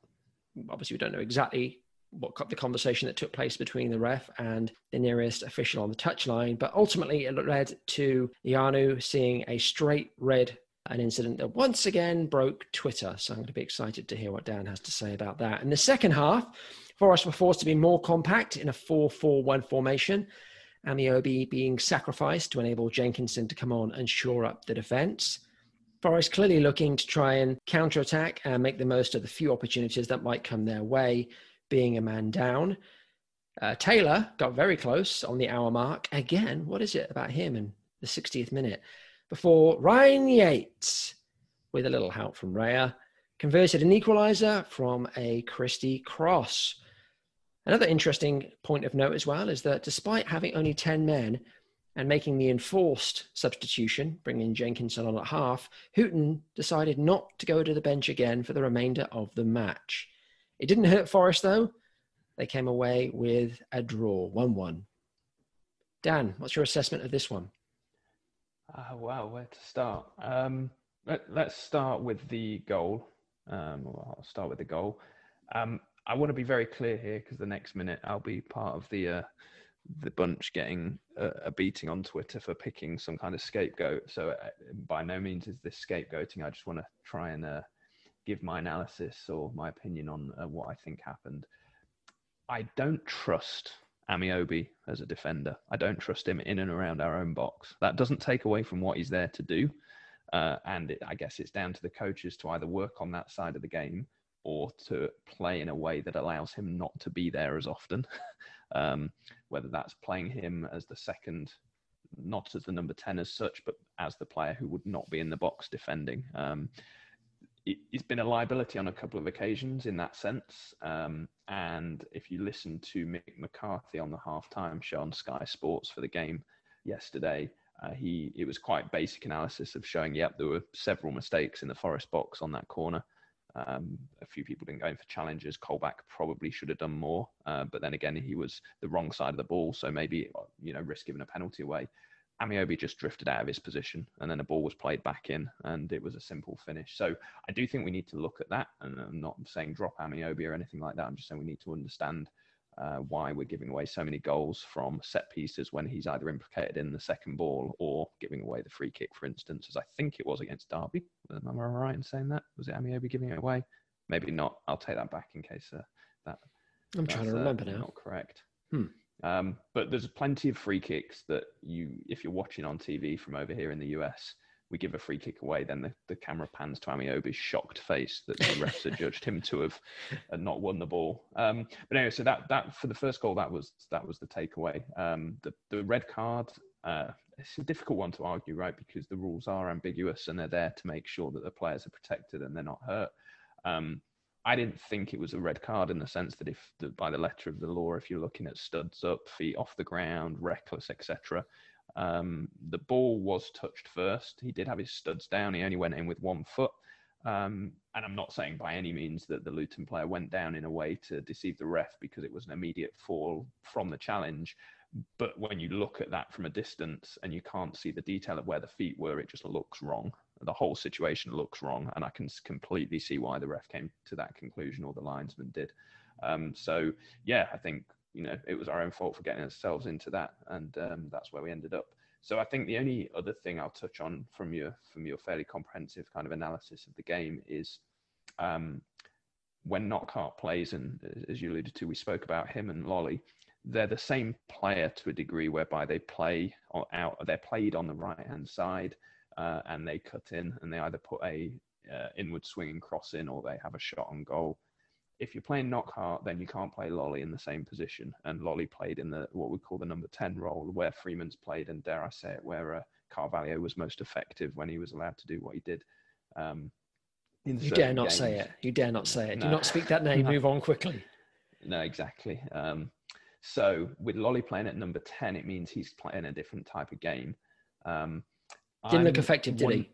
Obviously, we don't know exactly what the conversation that took place between the ref and the nearest official on the touchline, but ultimately it led to Ioannou seeing a straight red, an incident that once again broke Twitter. So I'm going to be excited to hear what Dan has to say about that. In the second half, Forest were forced to be more compact in a 4 4 1 formation. Ameobi being sacrificed to enable Jenkinson to come on and shore up the defence. Forest clearly looking to try and counter-attack and make the most of the few opportunities that might come their way, being a man down. Uh, Taylor got very close on the hour mark. Again, what is it about him in the 60th minute? Before Ryan Yates, with a little help from Rea, converted an equaliser from a Christie cross. Another interesting point of note as well is that despite having only 10 men and making the enforced substitution, bringing Jenkinson on at half, Hughton decided not to go to the bench again for the remainder of the match. It didn't hurt Forest though. They came away with a draw, 1 1. Dan, what's your assessment of this one? Uh, wow, where to start? Um, let, us start with the goal. Um, well, I'll start with the goal. Um, I want to be very clear here because the next minute I'll be part of the uh, the bunch getting a, a, beating on Twitter for picking some kind of scapegoat. So uh, by no means is this scapegoating. I just want to try and uh, give my analysis or my opinion on uh, what I think happened. I don't trust Ameobi as a defender. I don't trust him in and around our own box. That doesn't take away from what he's there to do. Uh, and it, I guess it's down to the coaches to either work on that side of the game or to play in a way that allows him not to be there as often. um, whether that's playing him as the second, not as the number 10 as such, but as the player who would not be in the box defending. Um, it, has been a liability on a couple of occasions in that sense. Um, and if you listen to Mick McCarthy on the halftime show on Sky Sports for the game yesterday, uh, he it was quite basic analysis of showing, yep, there were several mistakes in the Forest box on that corner. Um, a few people didn't go in for challenges. Colback probably should have done more, uh, but then again, he was the wrong side of the ball, so maybe you know risk giving a penalty away. Ameobi just drifted out of his position, and then the ball was played back in, and it was a simple finish. So I do think we need to look at that, and I'm not saying drop Ameobi or anything like that. I'm just saying we need to understand uh, why we're giving away so many goals from set pieces when he's either implicated in the second ball or giving away the free kick, for instance, as I think it was against Derby. Am I right in saying that? Was it Ameobi giving it away? Maybe not. I'll take that back in case uh, that. I'm trying to remember uh, now. Not correct. Hmm. Um, but there's plenty of free kicks that you, if you're watching on TV from over here in the US, we give a free kick away, then the, the camera pans to Ameobi's shocked face that the refs had judged him to have uh, not won the ball. Um, but anyway, so that that for the first goal, that was that was the takeaway. Um, the the red card, uh, it's a difficult one to argue, right? Because the rules are ambiguous and they're there to make sure that the players are protected and they're not hurt. Um, I didn't think it was a red card in the sense that if the, by the letter of the law, if you're looking at studs up, feet off the ground, reckless, etc., um, the ball was touched first. He did have his studs down. He only went in with one foot. Um, and I'm not saying by any means that the Luton player went down in a way to deceive the ref because it was an immediate fall from the challenge. But when you look at that from a distance and you can't see the detail of where the feet were, it just looks wrong. The whole situation looks wrong. And I can completely see why the ref came to that conclusion or the linesman did. Um, so, yeah, I think you know, it was our own fault for getting ourselves into that, and um, that's where we ended up. So I think the only other thing I'll touch on from your from your fairly comprehensive kind of analysis of the game is um, when Knockaert plays, and as you alluded to, we spoke about him and Lolley. They're the same player to a degree, whereby they play out. They're played on the right hand side, uh, and they cut in, and they either put a uh, inward swinging cross in, or they have a shot on goal if you're playing Knockaert, then you can't play Lolley in the same position. And Lolley played in the what we call the number 10 role, where Freeman's played, and dare I say it, where uh, Carvalho was most effective when he was allowed to do what he did. Um, You dare not say it. You dare not say it. Do not speak that name. No. Move on quickly. No, exactly. Um, so with Lolley playing at number 10, it means he's playing a different type of game. Um, Didn't look I'm effective, did one- he?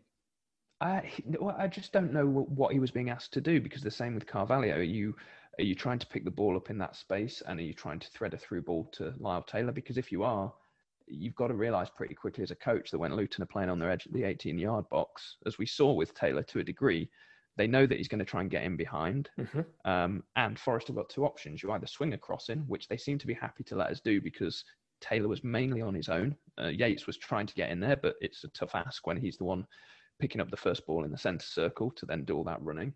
I, well, I just don't know what he was being asked to do because the same with Carvalho. Are you are you trying to pick the ball up in that space and are you trying to thread a through ball to Lyle Taylor? Because if you are, you've got to realise pretty quickly as a coach that when Luton are playing on their edge of the 18 yard box, as we saw with Taylor to a degree, they know that he's going to try and get in behind. Mhm. Um, and Forest have got two options. You either swing a cross in, which they seem to be happy to let us do because Taylor was mainly on his own. Uh, Yates was trying to get in there, but it's a tough ask when he's the one picking up the first ball in the centre circle to then do all that running.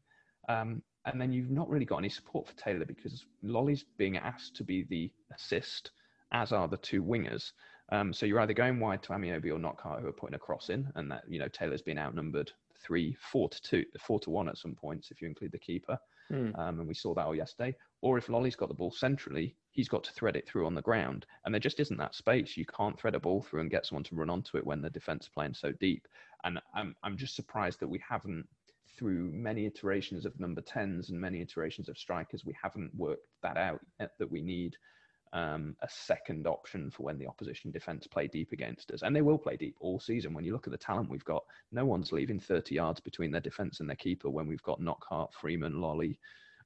Um, and then you've not really got any support for Taylor because Lolley's being asked to be the assist, as are the two wingers. Um, so you're either going wide to Ameobi or Knockaert, who are putting a cross in, and that you know Taylor's been outnumbered three, four to two, four to one at some points if you include the keeper. Hmm. Um, and we saw that all yesterday. Or if Lolley's got the ball centrally, he's got to thread it through on the ground, and there just isn't that space. You can't thread a ball through and get someone to run onto it when the defense is playing so deep. And I'm I'm just surprised that we haven't, through many iterations of number tens and many iterations of strikers, we haven't worked that out yet, that we need um, a second option for when the opposition defense play deep against us. And they will play deep all season. When you look at the talent we've got, no one's leaving 30 yards between their defense and their keeper when we've got Knockaert, Freeman, Lolley,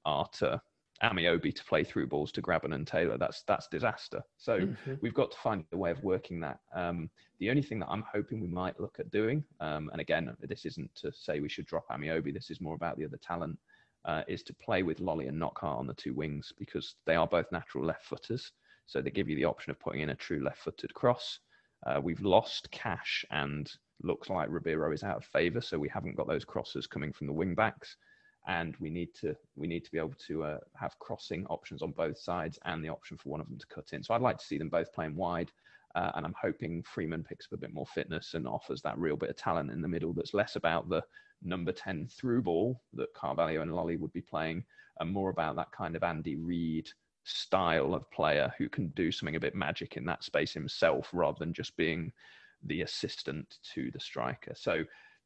Arter, Ameobi to play through balls to Grabban and Taylor. That's that's disaster. So Mhm. we've got to find a way of working that. Um, the only thing that I'm hoping we might look at doing, um, and again, this isn't to say we should drop Ameobi. This is more about the other talent. Uh, is to play with Lolley and Knockaert on the two wings because they are both natural left footers. So they give you the option of putting in a true left footed cross. Uh, we've lost Cash and looks like Ribeiro is out of favour, so we haven't got those crosses coming from the wing backs. And we need to we need to be able to uh, have crossing options on both sides and the option for one of them to cut in. So I'd like to see them both playing wide, uh, and I'm hoping Freeman picks up a bit more fitness and offers that real bit of talent in the middle. That's less about the number 10 through ball that Carvalho and Lolley would be playing, and more about that kind of Andy Reid style of player who can do something a bit magic in that space himself rather than just being the assistant to the striker. So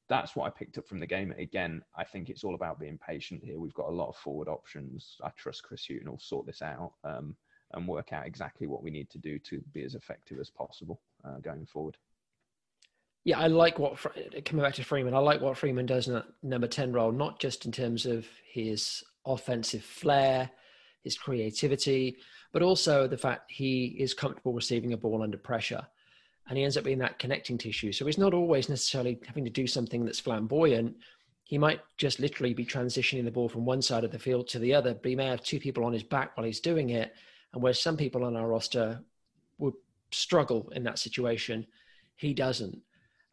that's what I picked up from the game. Again, I think it's all about being patient here. We've got a lot of forward options. I trust Chris Hughton will sort this out um, and work out exactly what we need to do to be as effective as possible uh, going forward. Yeah, I like what coming back to Freeman. I like what Freeman does in that number ten role, not just in terms of his offensive flair, his creativity, but also the fact he is comfortable receiving a ball under pressure, and he ends up being that connecting tissue. So he's not always necessarily having to do something that's flamboyant. He might just literally be transitioning the ball from one side of the field to the other, but he may have two people on his back while he's doing it. And where some people on our roster would struggle in that situation, he doesn't.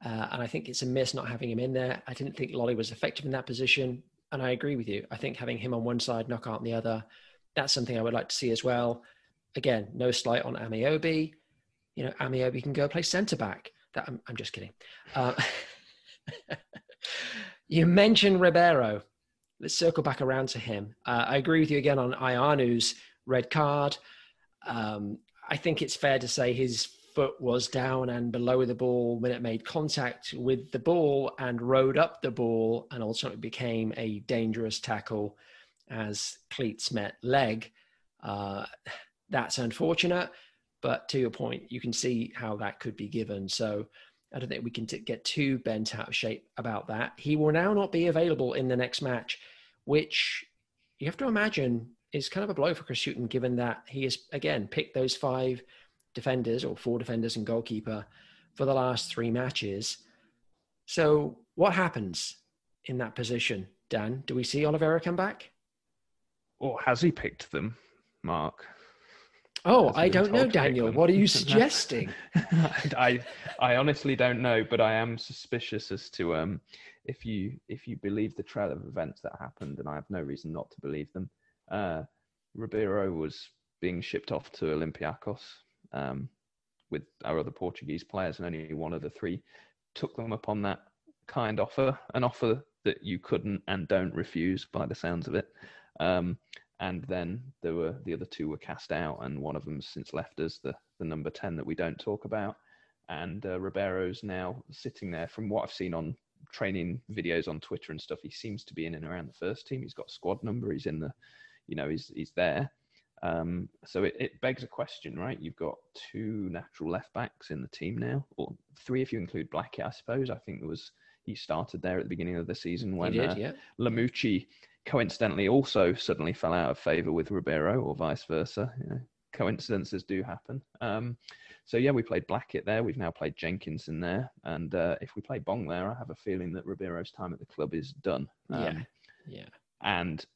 Uh, and I think it's a miss not having him in there. I didn't think Lolley was effective in that position. And I agree with you. I think having him on one side, Knockaert on the other, that's something I would like to see as well. Again, no slight on Ameobi. You know, Ameobi can go play centre back. That I'm, I'm just kidding. Uh, you mentioned Ribeiro. Let's circle back around to him. Uh, I agree with you again on Ioannou's red card. Um, I think it's fair to say his foot was down and below the ball when it made contact with the ball and rode up the ball and ultimately became a dangerous tackle as cleats met leg. Uh, that's unfortunate, but to your point, you can see how that could be given. So I don't think we can t- get too bent out of shape about that. He will now not be available in the next match, which you have to imagine is kind of a blow for Chris Hughton, given that he has again picked those five defenders or four defenders and goalkeeper for the last three matches. So what happens in that position, Dan? Do we see Oliveira come back? Or has he picked them, Mark? Oh, I don't know, told to pick Daniel. What are you suggesting? I I honestly don't know, but I am suspicious as to um if you if you believe the trail of events that happened, and I have no reason not to believe them. Uh, Ribeiro was being shipped off to Olympiacos um, with our other Portuguese players, and only one of the three took them upon that kind offer, an offer that you couldn't and don't refuse by the sounds of it. Um, and then there were the other two were cast out, and one of them's since left us, the the number ten that we don't talk about. And uh, Ribeiro's now sitting there. From what I've seen on training videos on Twitter and stuff, he seems to be in and around the first team. He's got squad number. He's in the, you know, he's he's there. Um, so it, it begs a question, right? You've got two natural left backs in the team now, or three if you include Blackett, I suppose. I think there was he started there at the beginning of the season when did, uh, yeah. Lamouchi coincidentally also suddenly fell out of favour with Ribeiro, or vice versa. You know, coincidences do happen. Um, so yeah, we played Blackett there. We've now played Jenkins in there, and uh, if we play Bong there, I have a feeling that Ribeiro's time at the club is done. Yeah. Um, Yeah. and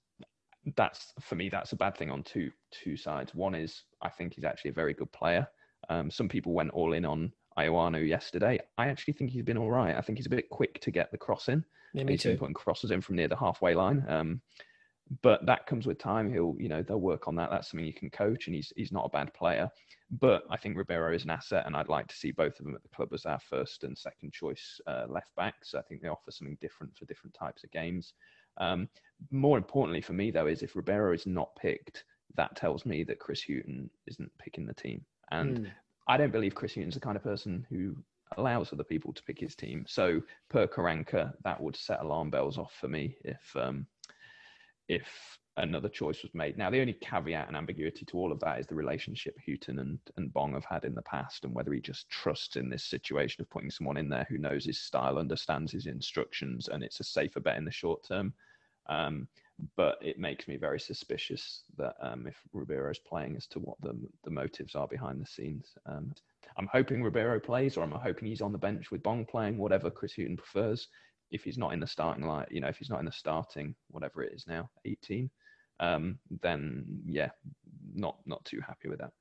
that's for me that's a bad thing on two two sides. One is i think he's actually a very good player. Um, some people went all in on Ioannou yesterday. I actually think he's been all right. I think he's a bit quick to get the cross in. Yeah, me he's been putting crosses in from near the halfway line. Um, but that comes with time. He'll you know they'll work on that. That's something you can coach and he's he's not a bad player. But i think ribeiro is an asset and i'd like to see both of them at the club as our first and second choice uh, left backs. I think they offer something different for different types of games um, more importantly for me though is if Ribeiro is not picked, that tells me that Chris Hughton isn't picking the team, and Mm. I don't believe Chris Hughton's the kind of person who allows other people to pick his team. So per Karanka, that would set alarm bells off for me if um, if another choice was made. Now the only caveat and ambiguity to all of that is the relationship Hughton and, and Bong have had in the past and whether he just trusts in this situation of putting someone in there who knows his style, understands his instructions, and it's a safer bet in the short term. Um, but it makes me very suspicious that um, if is playing as to what the the motives are behind the scenes. Um, I'm hoping Ribeiro plays, or I'm hoping he's on the bench with Bong playing, whatever Chris Hughton prefers. If he's not in the starting line, you know, if he's not in the starting, whatever it is now, 18, um, then yeah, not not too happy with that.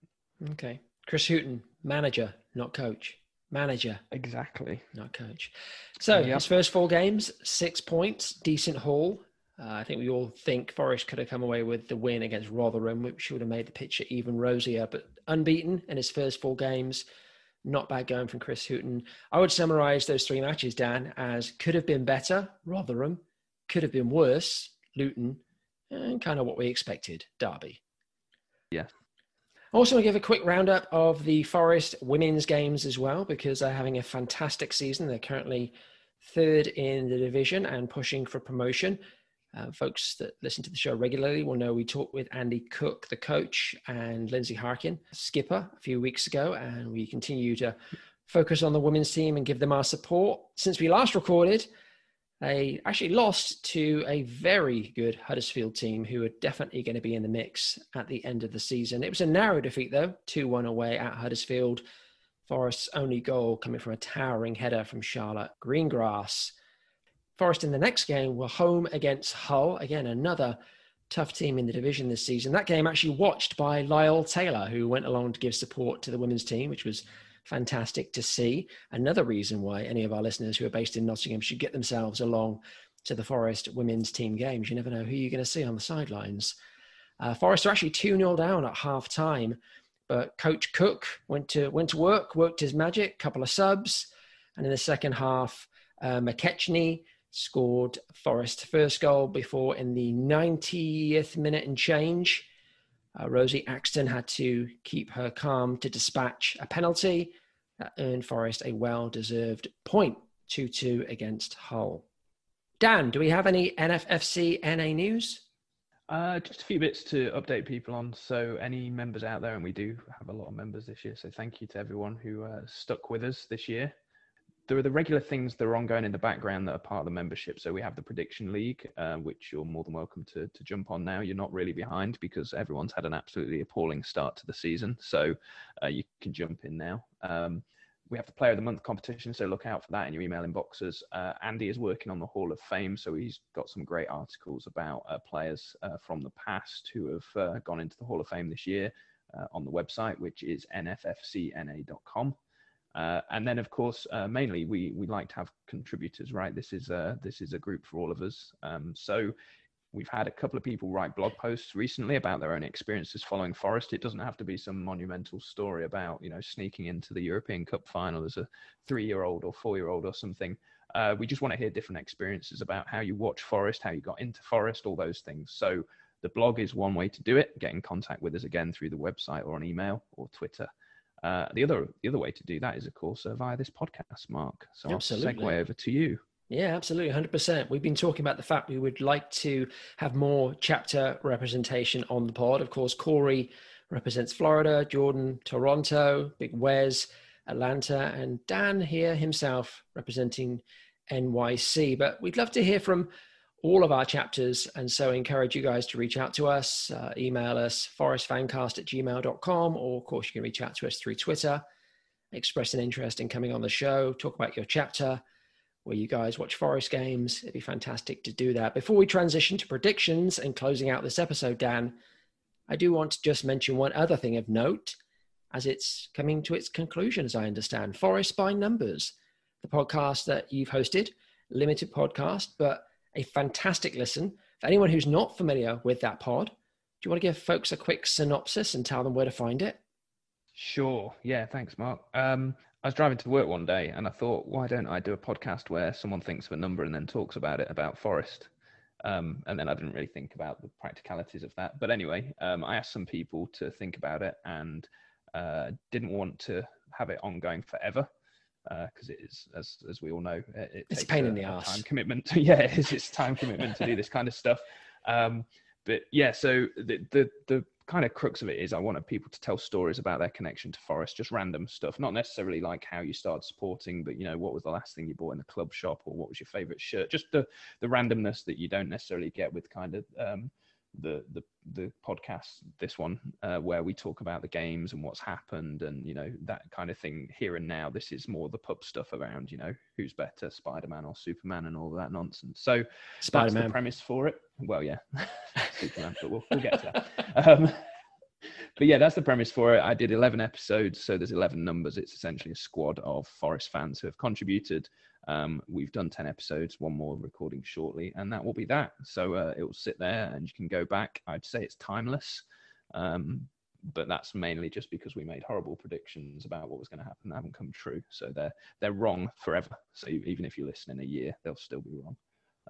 Okay. Chris Hughton, manager, not coach. Manager, Exactly. not coach. So Yep. his first four games, six points, decent haul. Uh, I think we all think Forest could have come away with the win against Rotherham, which would have made the picture even rosier. But unbeaten in his first four games, not bad going from Chris Hughton. I would summarise those three matches, Dan, as could have been better, Rotherham, could have been worse, Luton, and kind of what we expected, Derby. Yeah. I also want to give a quick roundup of the Forest women's games as well, because they're having a fantastic season. They're currently third in the division and pushing for promotion. Uh, folks that listen to the show regularly will know we talked with Andy Cook, the coach, and Lindsay Harkin, skipper, a few weeks ago, and we continue to focus on the women's team and give them our support. Since we last recorded, they actually lost to a very good Huddersfield team who are definitely going to be in the mix at the end of the season. It was a narrow defeat, though 2 1 away at Huddersfield. Forest's only goal coming from a towering header from Charlotte Greengrass. Forest in the next game were home against Hull. Again, another tough team in the division this season. That game actually watched by Lyle Taylor, who went along to give support to the women's team, which was fantastic to see. Another reason why any of our listeners who are based in Nottingham should get themselves along to the Forest women's team games. You never know who you're going to see on the sidelines. Uh, Forest are actually 2 0 down at half time, but Coach Cook went to, went to work, worked his magic, couple of subs, and in the second half, uh, McKechnie scored Forest first goal before in the 90th minute and change. Uh, Rosie Axton had to keep her calm to dispatch a penalty that earned Forest a well deserved point 2 2 against Hull. Dan, do we have any NFFC NA news? Uh, just a few bits to update people on. So, any members out there, and we do have a lot of members this year. So, thank you to everyone who uh, stuck with us this year. There are the regular things that are ongoing in the background that are part of the membership. So, we have the Prediction League, uh, which you're more than welcome to, to jump on now. You're not really behind because everyone's had an absolutely appalling start to the season. So, uh, you can jump in now. Um, we have the Player of the Month competition, so look out for that in your email inboxes. Uh, Andy is working on the Hall of Fame, so he's got some great articles about uh, players uh, from the past who have uh, gone into the Hall of Fame this year on the website, which is nffcna.com. Uh, and then, of course, uh, mainly we we like to have contributors, right? This is a this is a group for all of us. Um, so we've had a couple of people write blog posts recently about their own experiences following Forest. It doesn't have to be some monumental story about you know sneaking into the European Cup final as a three-year-old or four-year-old or something. Uh, we just want to hear different experiences about how you watch Forest, how you got into Forest, all those things. So the blog is one way to do it. Get in contact with us again through the website or on email or Twitter. Uh, the other the other way to do that is, of course, uh, via this podcast, Mark. So I'll segue over to you. Yeah, absolutely, 100%. We've been talking about the fact we would like to have more chapter representation on the pod. Of course, Corey represents Florida, Jordan, Toronto, Big Wes, Atlanta, and Dan here himself representing NYC. But we'd love to hear from all of our chapters. And so I encourage you guys to reach out to us, uh, email us, forestfancast at gmail.com, or of course, you can reach out to us through Twitter, express an interest in coming on the show, talk about your chapter where you guys watch Forest games. It'd be fantastic to do that. Before we transition to predictions and closing out this episode, Dan, I do want to just mention one other thing of note as it's coming to its conclusion, as I understand. Forest by Numbers, the podcast that you've hosted, limited podcast, but a fantastic listen. For anyone who's not familiar with that pod, do you want to give folks a quick synopsis and tell them where to find it? Sure. Yeah. Thanks, Mark. Um, I was driving to work one day and I thought, why don't I do a podcast where someone thinks of a number and then talks about it about Forest? Um, and then I didn't really think about the practicalities of that. But anyway, um, I asked some people to think about it and uh, didn't want to have it ongoing forever because uh, it is, as as we all know, it, it It's a pain in the ass. Time commitment. yeah, it is. It's time commitment to do this kind of stuff. Um, but yeah, so the, the the kind of crux of it is I wanted people to tell stories about their connection to Forest, just random stuff, not necessarily like how you started supporting, but you know what was the last thing you bought in the club shop or what was your favorite shirt, just the the randomness that you don't necessarily get with kind of um, the the the podcast this one uh, where we talk about the games and what's happened and you know that kind of thing here and now. This is more the pub stuff around you know who's better spider-man or superman and all that nonsense. So that's Spider-Man. the premise for it. Well yeah superman but we'll, we'll get to that. Um, but yeah that's the premise for it. I did 11 episodes so there's 11 numbers. It's essentially a squad of forest fans who have contributed um, we've done 10 episodes, one more recording shortly, and that will be that. So uh, it will sit there and you can go back. I'd say it's timeless, um, but that's mainly just because we made horrible predictions about what was going to happen that haven't come true. So they're, they're wrong forever. So even if you listen in a year, they'll still be wrong.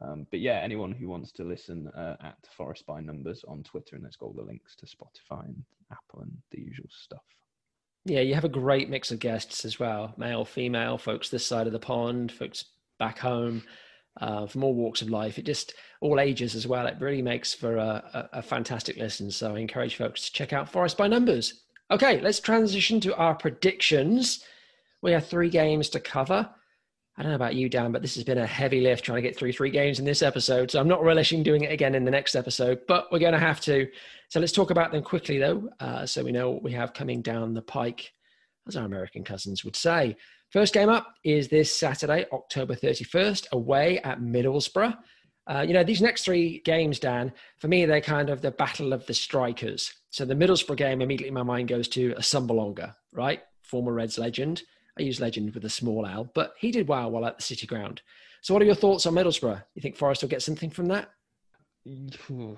Um, but yeah, anyone who wants to listen uh, at Forest by Numbers on Twitter, and there's got all the links to Spotify and Apple and the usual stuff. Yeah, you have a great mix of guests as well male, female, folks this side of the pond, folks back home uh, from all walks of life. It just, all ages as well. It really makes for a, a, a fantastic listen. So I encourage folks to check out Forest by Numbers. Okay, let's transition to our predictions. We have three games to cover. I don't know about you, Dan, but this has been a heavy lift trying to get through three games in this episode. So I'm not relishing doing it again in the next episode, but we're going to have to. So let's talk about them quickly, though, uh, so we know what we have coming down the pike, as our American cousins would say. First game up is this Saturday, October 31st, away at Middlesbrough. Uh, you know, these next three games, Dan, for me, they're kind of the battle of the strikers. So the Middlesbrough game, immediately my mind goes to a right? Former Reds legend. I use legend with a small L, but he did well while at the City Ground. So what are your thoughts on Middlesbrough? You think Forest will get something from that?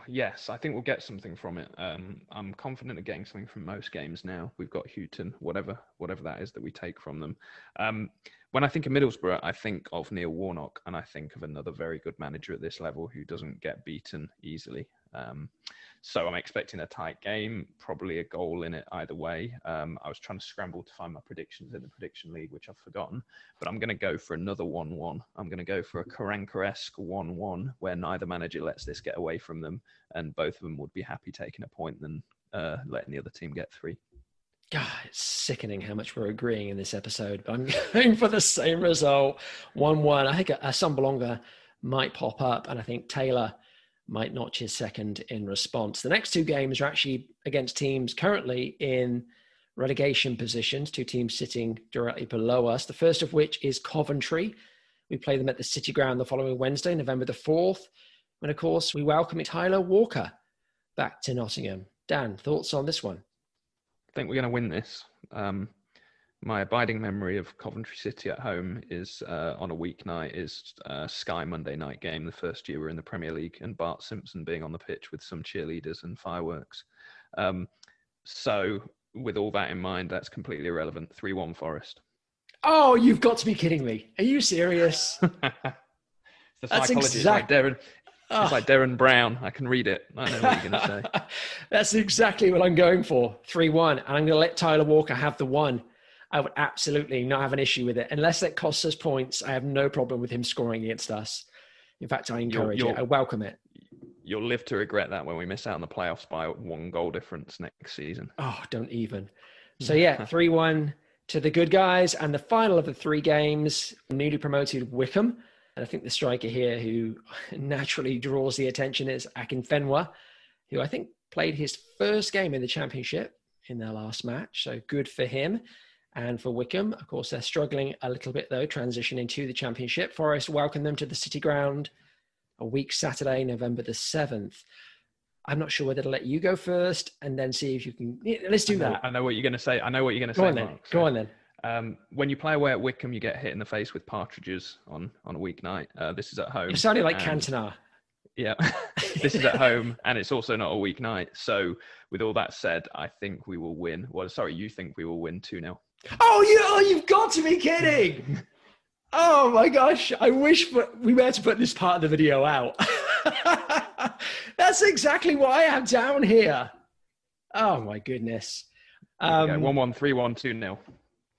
Yes, I think we'll get something from it. Um, I'm confident of getting something from most games now. We've got Hughton, whatever, whatever that is that we take from them. Um, when I think of Middlesbrough, I think of Neil Warnock, and I think of another very good manager at this level who doesn't get beaten easily. Um, so I'm expecting a tight game, probably a goal in it either way. Um, I was trying to scramble to find my predictions in the prediction league, which I've forgotten, but I'm going to go for another 1 1. I'm going to go for a Karanka esque 1 1, where neither manager lets this get away from them, and both of them would be happy taking a point than uh, letting the other team get three. God, it's sickening how much we're agreeing in this episode. But I'm going for the same result, one-one. I think a, Assombalonga might pop up, and I think Taylor might notch his second in response. The next two games are actually against teams currently in relegation positions, two teams sitting directly below us. The first of which is Coventry. We play them at the City Ground the following Wednesday, November the 4th. And of course, we welcome Tyler Walker back to Nottingham. Dan, thoughts on this one? I think we're going to win this. Um, my abiding memory of Coventry City at home is uh, on a weeknight is uh, Sky Monday night game, the first year we we're in the Premier League, and Bart Simpson being on the pitch with some cheerleaders and fireworks. Um, so, with all that in mind, that's completely irrelevant. Three-one Forest. Oh, you've got to be kidding me. Are you serious? the That's is like Derren. Oh. It's like Derren Brown. I can read it. I know what you're going to say. That's exactly what I'm going for. 3 1. And I'm going to let Tyler Walker have the one. I would absolutely not have an issue with it unless it costs us points. I have no problem with him scoring against us. In fact, I encourage you're- it. I welcome it. You'll live to regret that when we miss out on the playoffs by one goal difference next season. Oh, don't even. So yeah, three one to the good guys, and the final of the three games, newly promoted Wycombe. And I think the striker here who naturally draws the attention is Akinfenwa, who I think played his first game in the championship in their last match. So good for him. And for Wycombe, of course, they're struggling a little bit though, transitioning to the championship. Forest welcome them to the City Ground a week Saturday, November the 7th. I'm not sure whether to let you go first and then see if you can. Let's do I know, that. I know what you're going to say. I know what you're going to Go say. on then. Mark. Go on then. Um, when you play away at Wycombe, you get hit in the face with partridges on on a weeknight. Uh, this is at home. It sounded like and- Cantona. Yeah, this is at home, and it's also not a weeknight. So, with all that said, I think we will win. Well, sorry, you think we will win two 0 Oh, you, oh, you've got to be kidding. Oh my gosh. I wish we were to put this part of the video out. That's exactly what I have down here. Oh my goodness. Um, one one three one two 0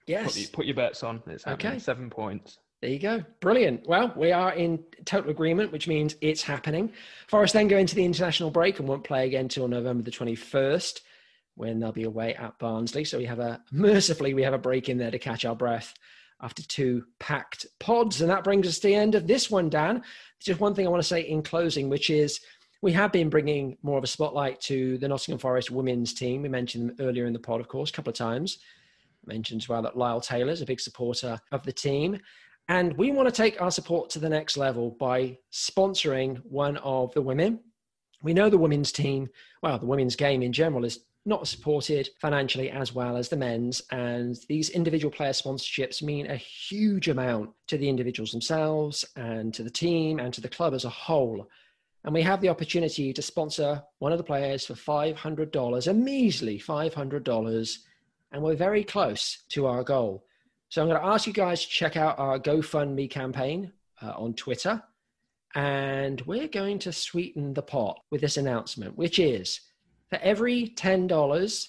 yes. Put, your- put your bets on. It's happening. Okay. Seven points. There you go. Brilliant. Well, we are in total agreement, which means it's happening. Forest then go into the international break and won't play again till November the 21st when they'll be away at Barnsley. So we have a, mercifully, we have a break in there to catch our breath after two packed pods. And that brings us to the end of this one, Dan. Just one thing I want to say in closing, which is we have been bringing more of a spotlight to the Nottingham Forest women's team. We mentioned them earlier in the pod, of course, a couple of times. Mentioned as well that Lyle Taylor's a big supporter of the team. And we want to take our support to the next level by sponsoring one of the women. We know the women's team, well, the women's game in general is not supported financially as well as the men's. And these individual player sponsorships mean a huge amount to the individuals themselves and to the team and to the club as a whole. And we have the opportunity to sponsor one of the players for $500, a measly $500. And we're very close to our goal. So I'm going to ask you guys to check out our GoFundMe campaign uh, on Twitter. And we're going to sweeten the pot with this announcement, which is for every $10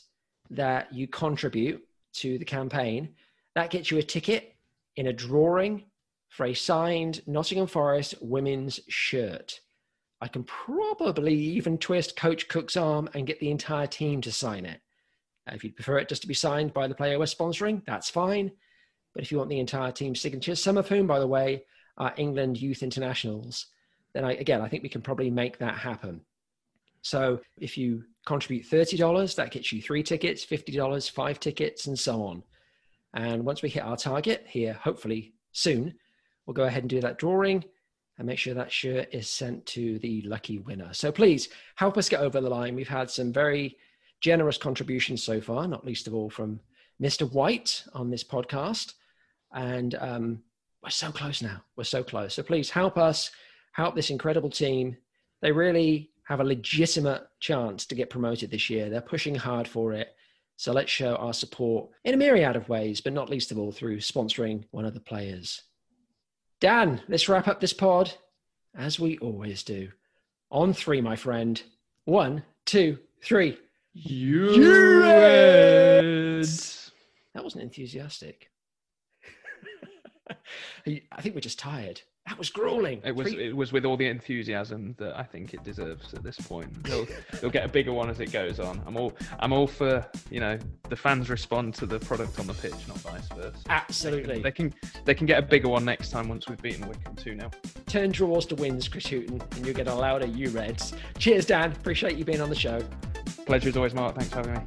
that you contribute to the campaign, that gets you a ticket in a drawing for a signed Nottingham Forest women's shirt. I can probably even twist Coach Cook's arm and get the entire team to sign it. If you'd prefer it just to be signed by the player we're sponsoring, that's fine. But if you want the entire team's signatures, some of whom, by the way, are England youth internationals, then I, again, I think we can probably make that happen. So if you contribute $30, that gets you three tickets, $50, five tickets, and so on. And once we hit our target here, hopefully soon, we'll go ahead and do that drawing and make sure that shirt is sent to the lucky winner. So please help us get over the line. We've had some very generous contributions so far, not least of all from Mr. White on this podcast. And um, we're so close now. We're so close. So please help us, help this incredible team. They really have a legitimate chance to get promoted this year. They're pushing hard for it. So let's show our support in a myriad of ways, but not least of all through sponsoring one of the players. Dan, let's wrap up this pod as we always do. On three, my friend. One, two, three. You Reds. That wasn't enthusiastic. I think we're just tired. That was grueling. It was Three- it was with all the enthusiasm that I think it deserves at this point. They'll they'll get a bigger one as it goes on. I'm all I'm all for you know the fans respond to the product on the pitch, not vice versa. Absolutely. They can they can get a bigger one next time once we've beaten Wycombe two 0 Turn draws to wins, Chris Hughton, and you'll get a louder you Reds. Cheers, Dan. Appreciate you being on the show. Pleasure as always, Mark. Thanks for having me.